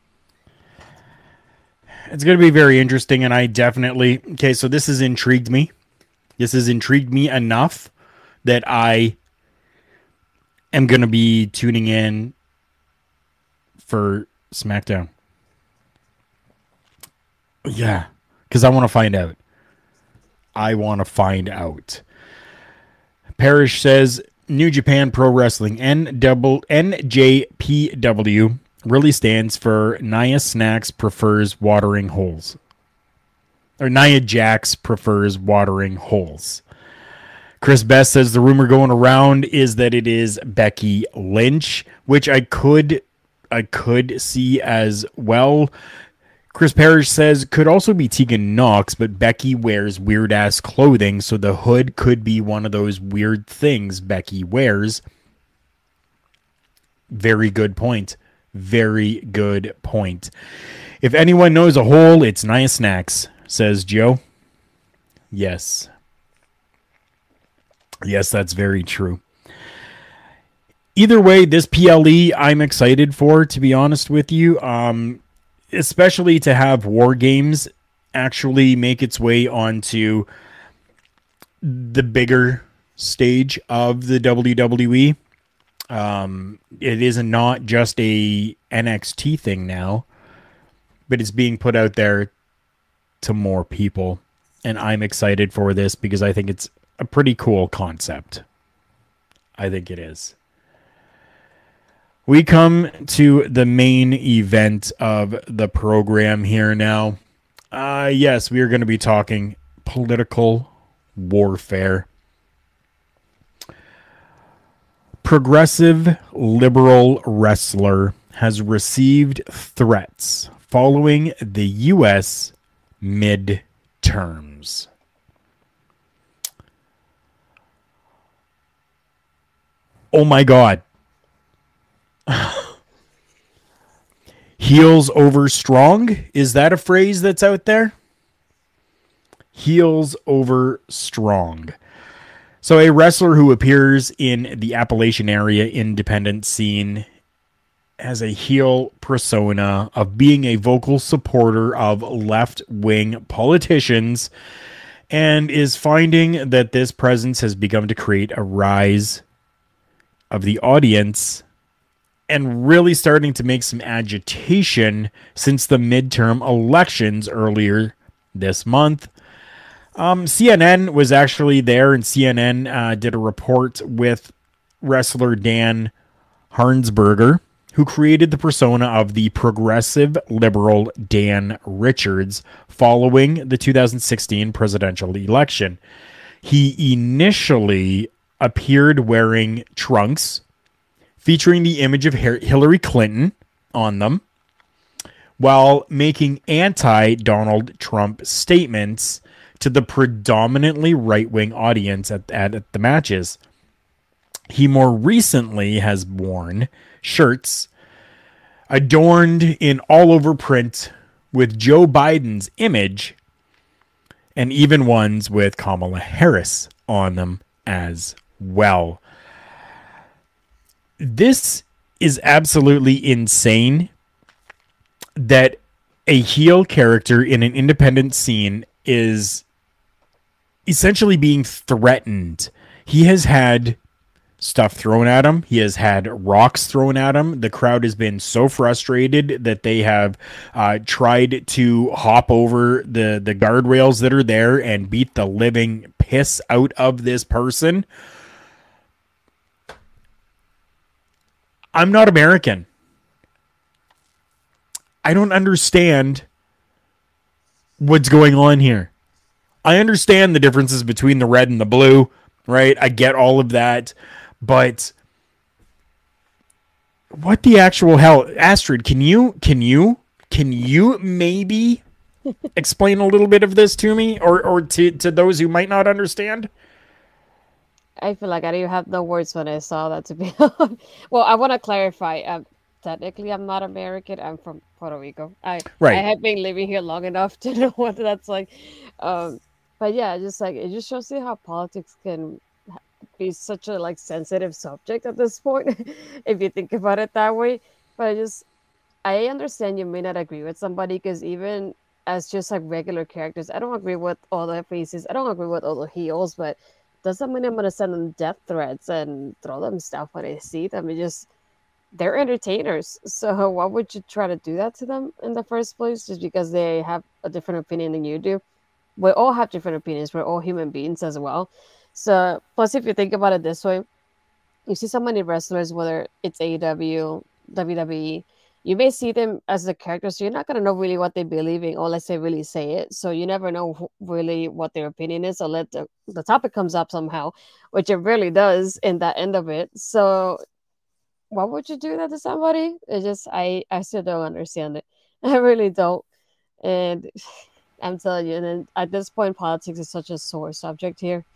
[SPEAKER 2] it's going to be very interesting, and I definitely okay. So this has intrigued me. This has intrigued me enough that I am going to be tuning in for SmackDown. Yeah, because I want to find out. I want to find out. Parrish says New Japan Pro Wrestling NJPW really stands for Nia Snacks prefers watering holes. Or Nia Jax prefers watering holes. Chris Best says the rumor going around is that it is Becky Lynch, which I could I could see as well. Chris Parrish says could also be Tegan Nox, but Becky wears weird ass clothing, so the hood could be one of those weird things Becky wears. Very good point. Very good point. If anyone knows a hole, it's Nia Snacks, says Joe. Yes. Yes, that's very true. Either way, this PLE I'm excited for, to be honest with you. Um, especially to have War Games actually make its way onto the bigger stage of the WWE. Um, it is not just a NXT thing now, but it's being put out there to more people. and I'm excited for this because I think it's a pretty cool concept. I think it is. We come to the main event of the program here now. Uh, yes, we are going to be talking political warfare. Progressive liberal wrestler has received threats following the U.S. midterms. Oh my God. Heels over strong? Is that a phrase that's out there? Heels over strong. So, a wrestler who appears in the Appalachian area independent scene has a heel persona of being a vocal supporter of left wing politicians and is finding that this presence has begun to create a rise of the audience and really starting to make some agitation since the midterm elections earlier this month. Um, CNN was actually there, and CNN uh, did a report with wrestler Dan Harnsberger, who created the persona of the progressive liberal Dan Richards following the 2016 presidential election. He initially appeared wearing trunks featuring the image of Hillary Clinton on them while making anti Donald Trump statements to the predominantly right wing audience at, at, at, the matches. He more recently has worn shirts adorned in all over print with Joe Biden's image and even ones with Kamala Harris on them as well this is absolutely insane that a heel character in an independent scene is essentially being threatened. He has had stuff thrown at him. He has had rocks thrown at him. The crowd has been so frustrated that they have uh, tried to hop over the the guardrails that are there and beat the living piss out of this person. I'm not American. I don't understand what's going on here. I understand the differences between the red and the blue, right? I get all of that. But what the actual hell Astrid, can you can you can you maybe explain a little bit of this to me or or to to those who might not understand?
[SPEAKER 3] I feel like I didn't have no words when I saw that. To be well, I want to clarify. Um, technically, I'm not American. I'm from Puerto Rico. I right. I have been living here long enough to know what that's like. Um, but yeah, just like it just shows you how politics can be such a like sensitive subject at this point, if you think about it that way. But I just I understand you may not agree with somebody because even as just like regular characters, I don't agree with all the faces. I don't agree with all the heels, but doesn't mean I'm gonna send them death threats and throw them stuff when I see them. It just they're entertainers. So why would you try to do that to them in the first place? Just because they have a different opinion than you do? We all have different opinions. We're all human beings as well. So plus, if you think about it this way, you see so many wrestlers, whether it's AEW, WWE, you may see them as the character, so you're not gonna know really what they're believing unless they really say it. So you never know really what their opinion is, unless the, the topic comes up somehow, which it really does in that end of it. So why would you do that to somebody? It just I I still don't understand it. I really don't. And I'm telling you, and at this point, politics is such a sore subject here.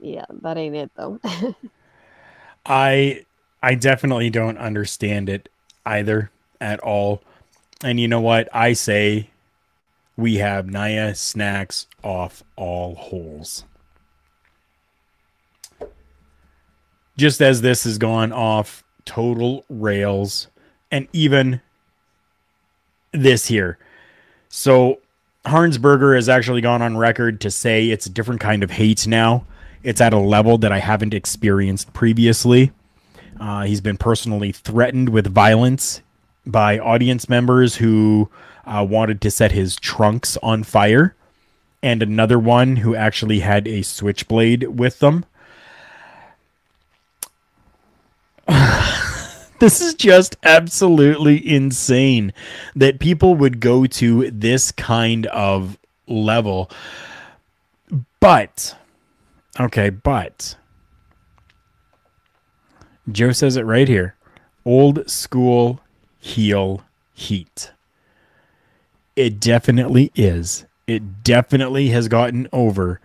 [SPEAKER 3] Yeah, that ain't it though.
[SPEAKER 2] I I definitely don't understand it either at all. And you know what? I say we have Nia snacks off all holes. Just as this has gone off total rails, and even this here. So, Harnsberger has actually gone on record to say it's a different kind of hate now. It's at a level that I haven't experienced previously. Uh, he's been personally threatened with violence by audience members who uh, wanted to set his trunks on fire. and another one who actually had a switchblade with them. this is just absolutely insane that people would go to this kind of level. But, okay, but Joe says it right here old school heel heat. It definitely is. It definitely has gotten over.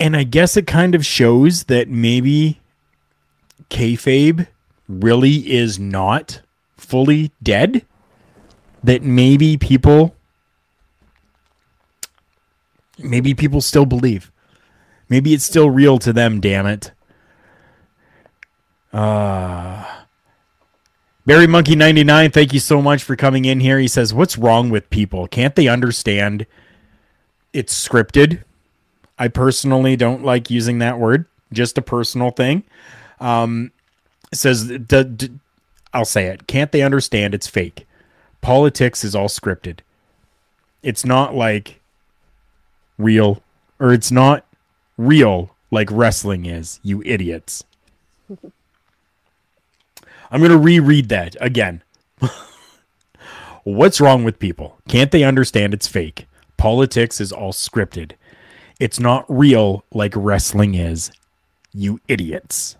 [SPEAKER 2] And I guess it kind of shows that maybe kayfabe really is not fully dead. That maybe people, maybe people still believe. Maybe it's still real to them, damn it. Uh, Barry Monkey 99, thank you so much for coming in here. He says, What's wrong with people? Can't they understand it's scripted? I personally don't like using that word, just a personal thing. Um, says, d- d- I'll say it. Can't they understand it's fake? Politics is all scripted. It's not like real, or it's not real like wrestling is, you idiots. I'm going to reread that again. What's wrong with people? Can't they understand it's fake? Politics is all scripted. It's not real like wrestling is. You idiots.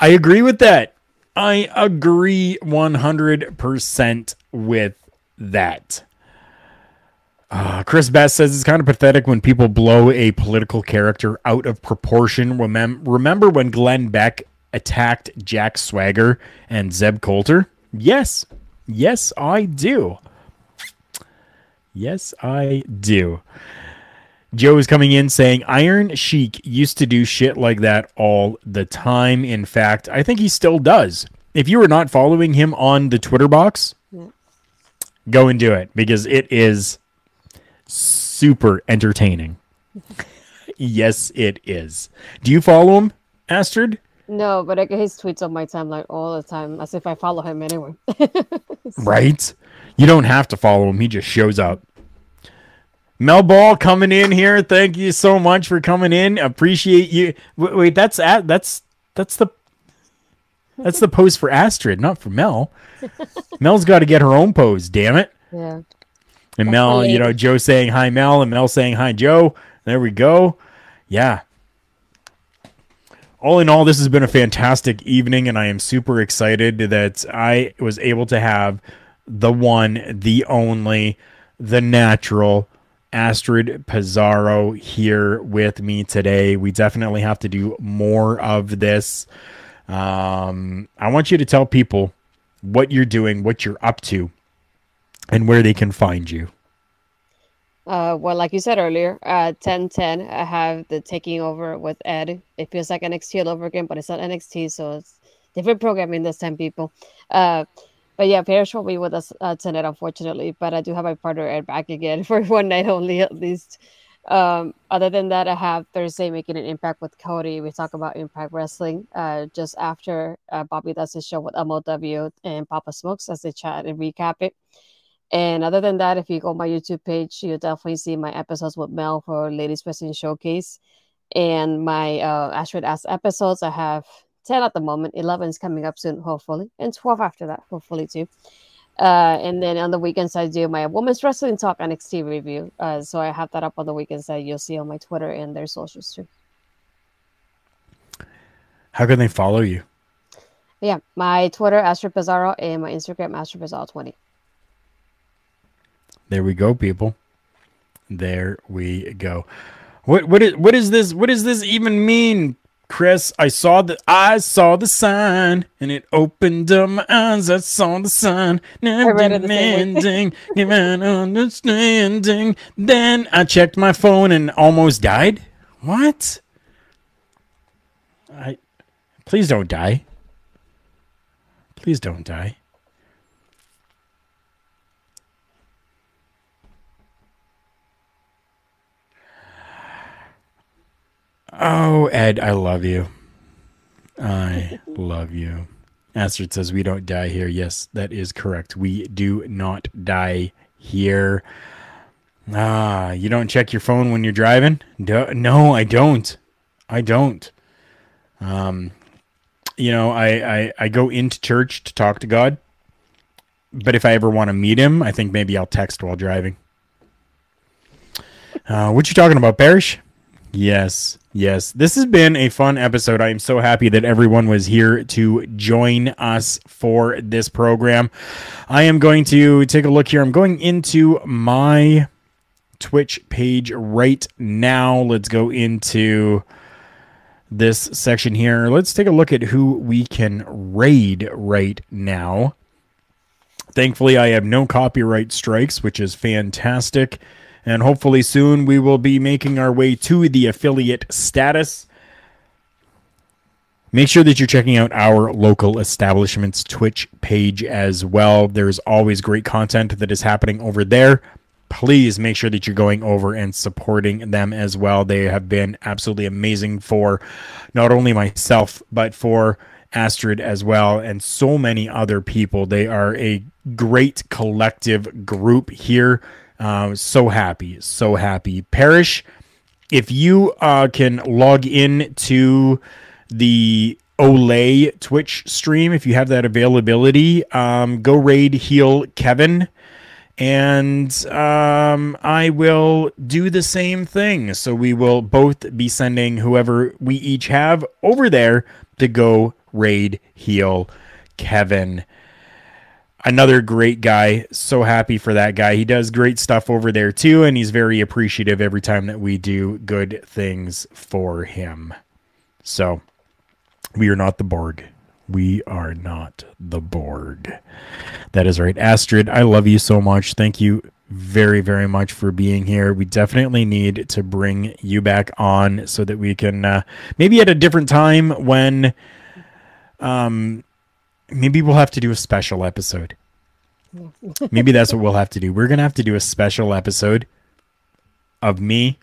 [SPEAKER 2] I agree with that. I agree 100% with that. Uh, Chris Best says it's kind of pathetic when people blow a political character out of proportion. Remem- remember when Glenn Beck attacked Jack Swagger and Zeb Colter? Yes. Yes, I do. Yes, I do. Joe is coming in saying Iron Sheik used to do shit like that all the time. In fact, I think he still does. If you are not following him on the Twitter box, go and do it because it is super entertaining. yes, it is. Do you follow him, Astrid?
[SPEAKER 3] No, but I get his tweets on my timeline all the time, as if I follow him anyway.
[SPEAKER 2] Right? You don't have to follow him. He just shows up. Mel Ball coming in here. Thank you so much for coming in. Appreciate you. Wait, wait that's at that's that's the that's the pose for Astrid, not for Mel. Mel's got to get her own pose. Damn it.
[SPEAKER 3] Yeah.
[SPEAKER 2] And
[SPEAKER 3] That's
[SPEAKER 2] Mel, you know. Joe saying hi, Mel, and Mel saying hi, Joe. There we go. Yeah. All in all, this has been a fantastic evening, and I am super excited that I was able to have the one, the only, the natural Astrid Pizarro here with me today. We definitely have to do more of this. Um, I want you to tell people what you're doing, what you're up to, and where they can find you.
[SPEAKER 3] Uh, well, like you said earlier, uh, 1010, I have the taking over with Ed. It feels like NXT all over again, but it's not NXT, so it's different programming this time, people. Uh, but yeah, Parrish won't be with us uh, tonight, unfortunately, but I do have my partner Ed back again for one night only, at least. Um, other than that, I have Thursday making an impact with Cody. We talk about Impact Wrestling uh, just after uh, Bobby does his show with MLW and Papa Smokes as they chat and recap it. And other than that, if you go on my YouTube page, you'll definitely see my episodes with Mel for Ladies Wrestling Showcase. And my uh, Astrid Ask episodes, I have 10 at the moment. 11 is coming up soon, hopefully. And 12 after that, hopefully, too. Uh, and then on the weekends, I do my Women's Wrestling Talk NXT review. Uh, so I have that up on the weekends that you'll see on my Twitter and their socials, too.
[SPEAKER 2] How can they follow you?
[SPEAKER 3] Yeah, my Twitter, Astrid Pizarro, and my Instagram, Astrid Pizarro 20.
[SPEAKER 2] There we go, people. There we go. What what is what is this? What does this even mean, Chris? I saw the I saw the sign and it opened up my eyes. I saw the sign. Now
[SPEAKER 3] read it the same way.
[SPEAKER 2] demanding, given understanding. Then I checked my phone and almost died. What? I please don't die. Please don't die. Oh, Ed, I love you. I love you. Astrid says we don't die here. Yes, that is correct. We do not die here. Ah, you don't check your phone when you're driving? No, I don't. I don't. Um, you know, I, I I go into church to talk to God, but if I ever want to meet Him, I think maybe I'll text while driving. Uh, what you talking about, Parrish? Yes, yes. This has been a fun episode. I am so happy that everyone was here to join us for this program. I am going to take a look here. I'm going into my Twitch page right now. Let's go into this section here. Let's take a look at who we can raid right now. Thankfully, I have no copyright strikes, which is fantastic. And hopefully, soon we will be making our way to the affiliate status. Make sure that you're checking out our local establishment's Twitch page as well. There's always great content that is happening over there. Please make sure that you're going over and supporting them as well. They have been absolutely amazing for not only myself, but for Astrid as well, and so many other people. They are a great collective group here. Uh, so happy, so happy. Parrish, if you uh, can log in to the Olay Twitch stream, if you have that availability, um, go raid heal Kevin. And um, I will do the same thing. So we will both be sending whoever we each have over there to go raid heal Kevin another great guy. So happy for that guy. He does great stuff over there too, and he's very appreciative every time that we do good things for him. So we are not the Borg. We are not the Borg. That is right. Astrid, I love you so much. Thank you very, very much for being here. We definitely need to bring you back on so that we can uh, maybe at a different time when um maybe we'll have to do a special episode. maybe that's what we'll have to do. We're gonna have to do a special episode of me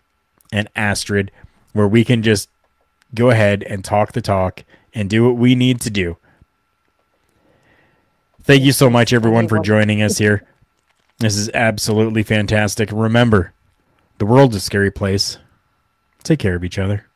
[SPEAKER 2] and Astrid where we can just go ahead and talk the talk and do what we need to do. Thank you so much, everyone, for joining us here. This is absolutely fantastic. Remember, the world's a scary place. Take care of each other.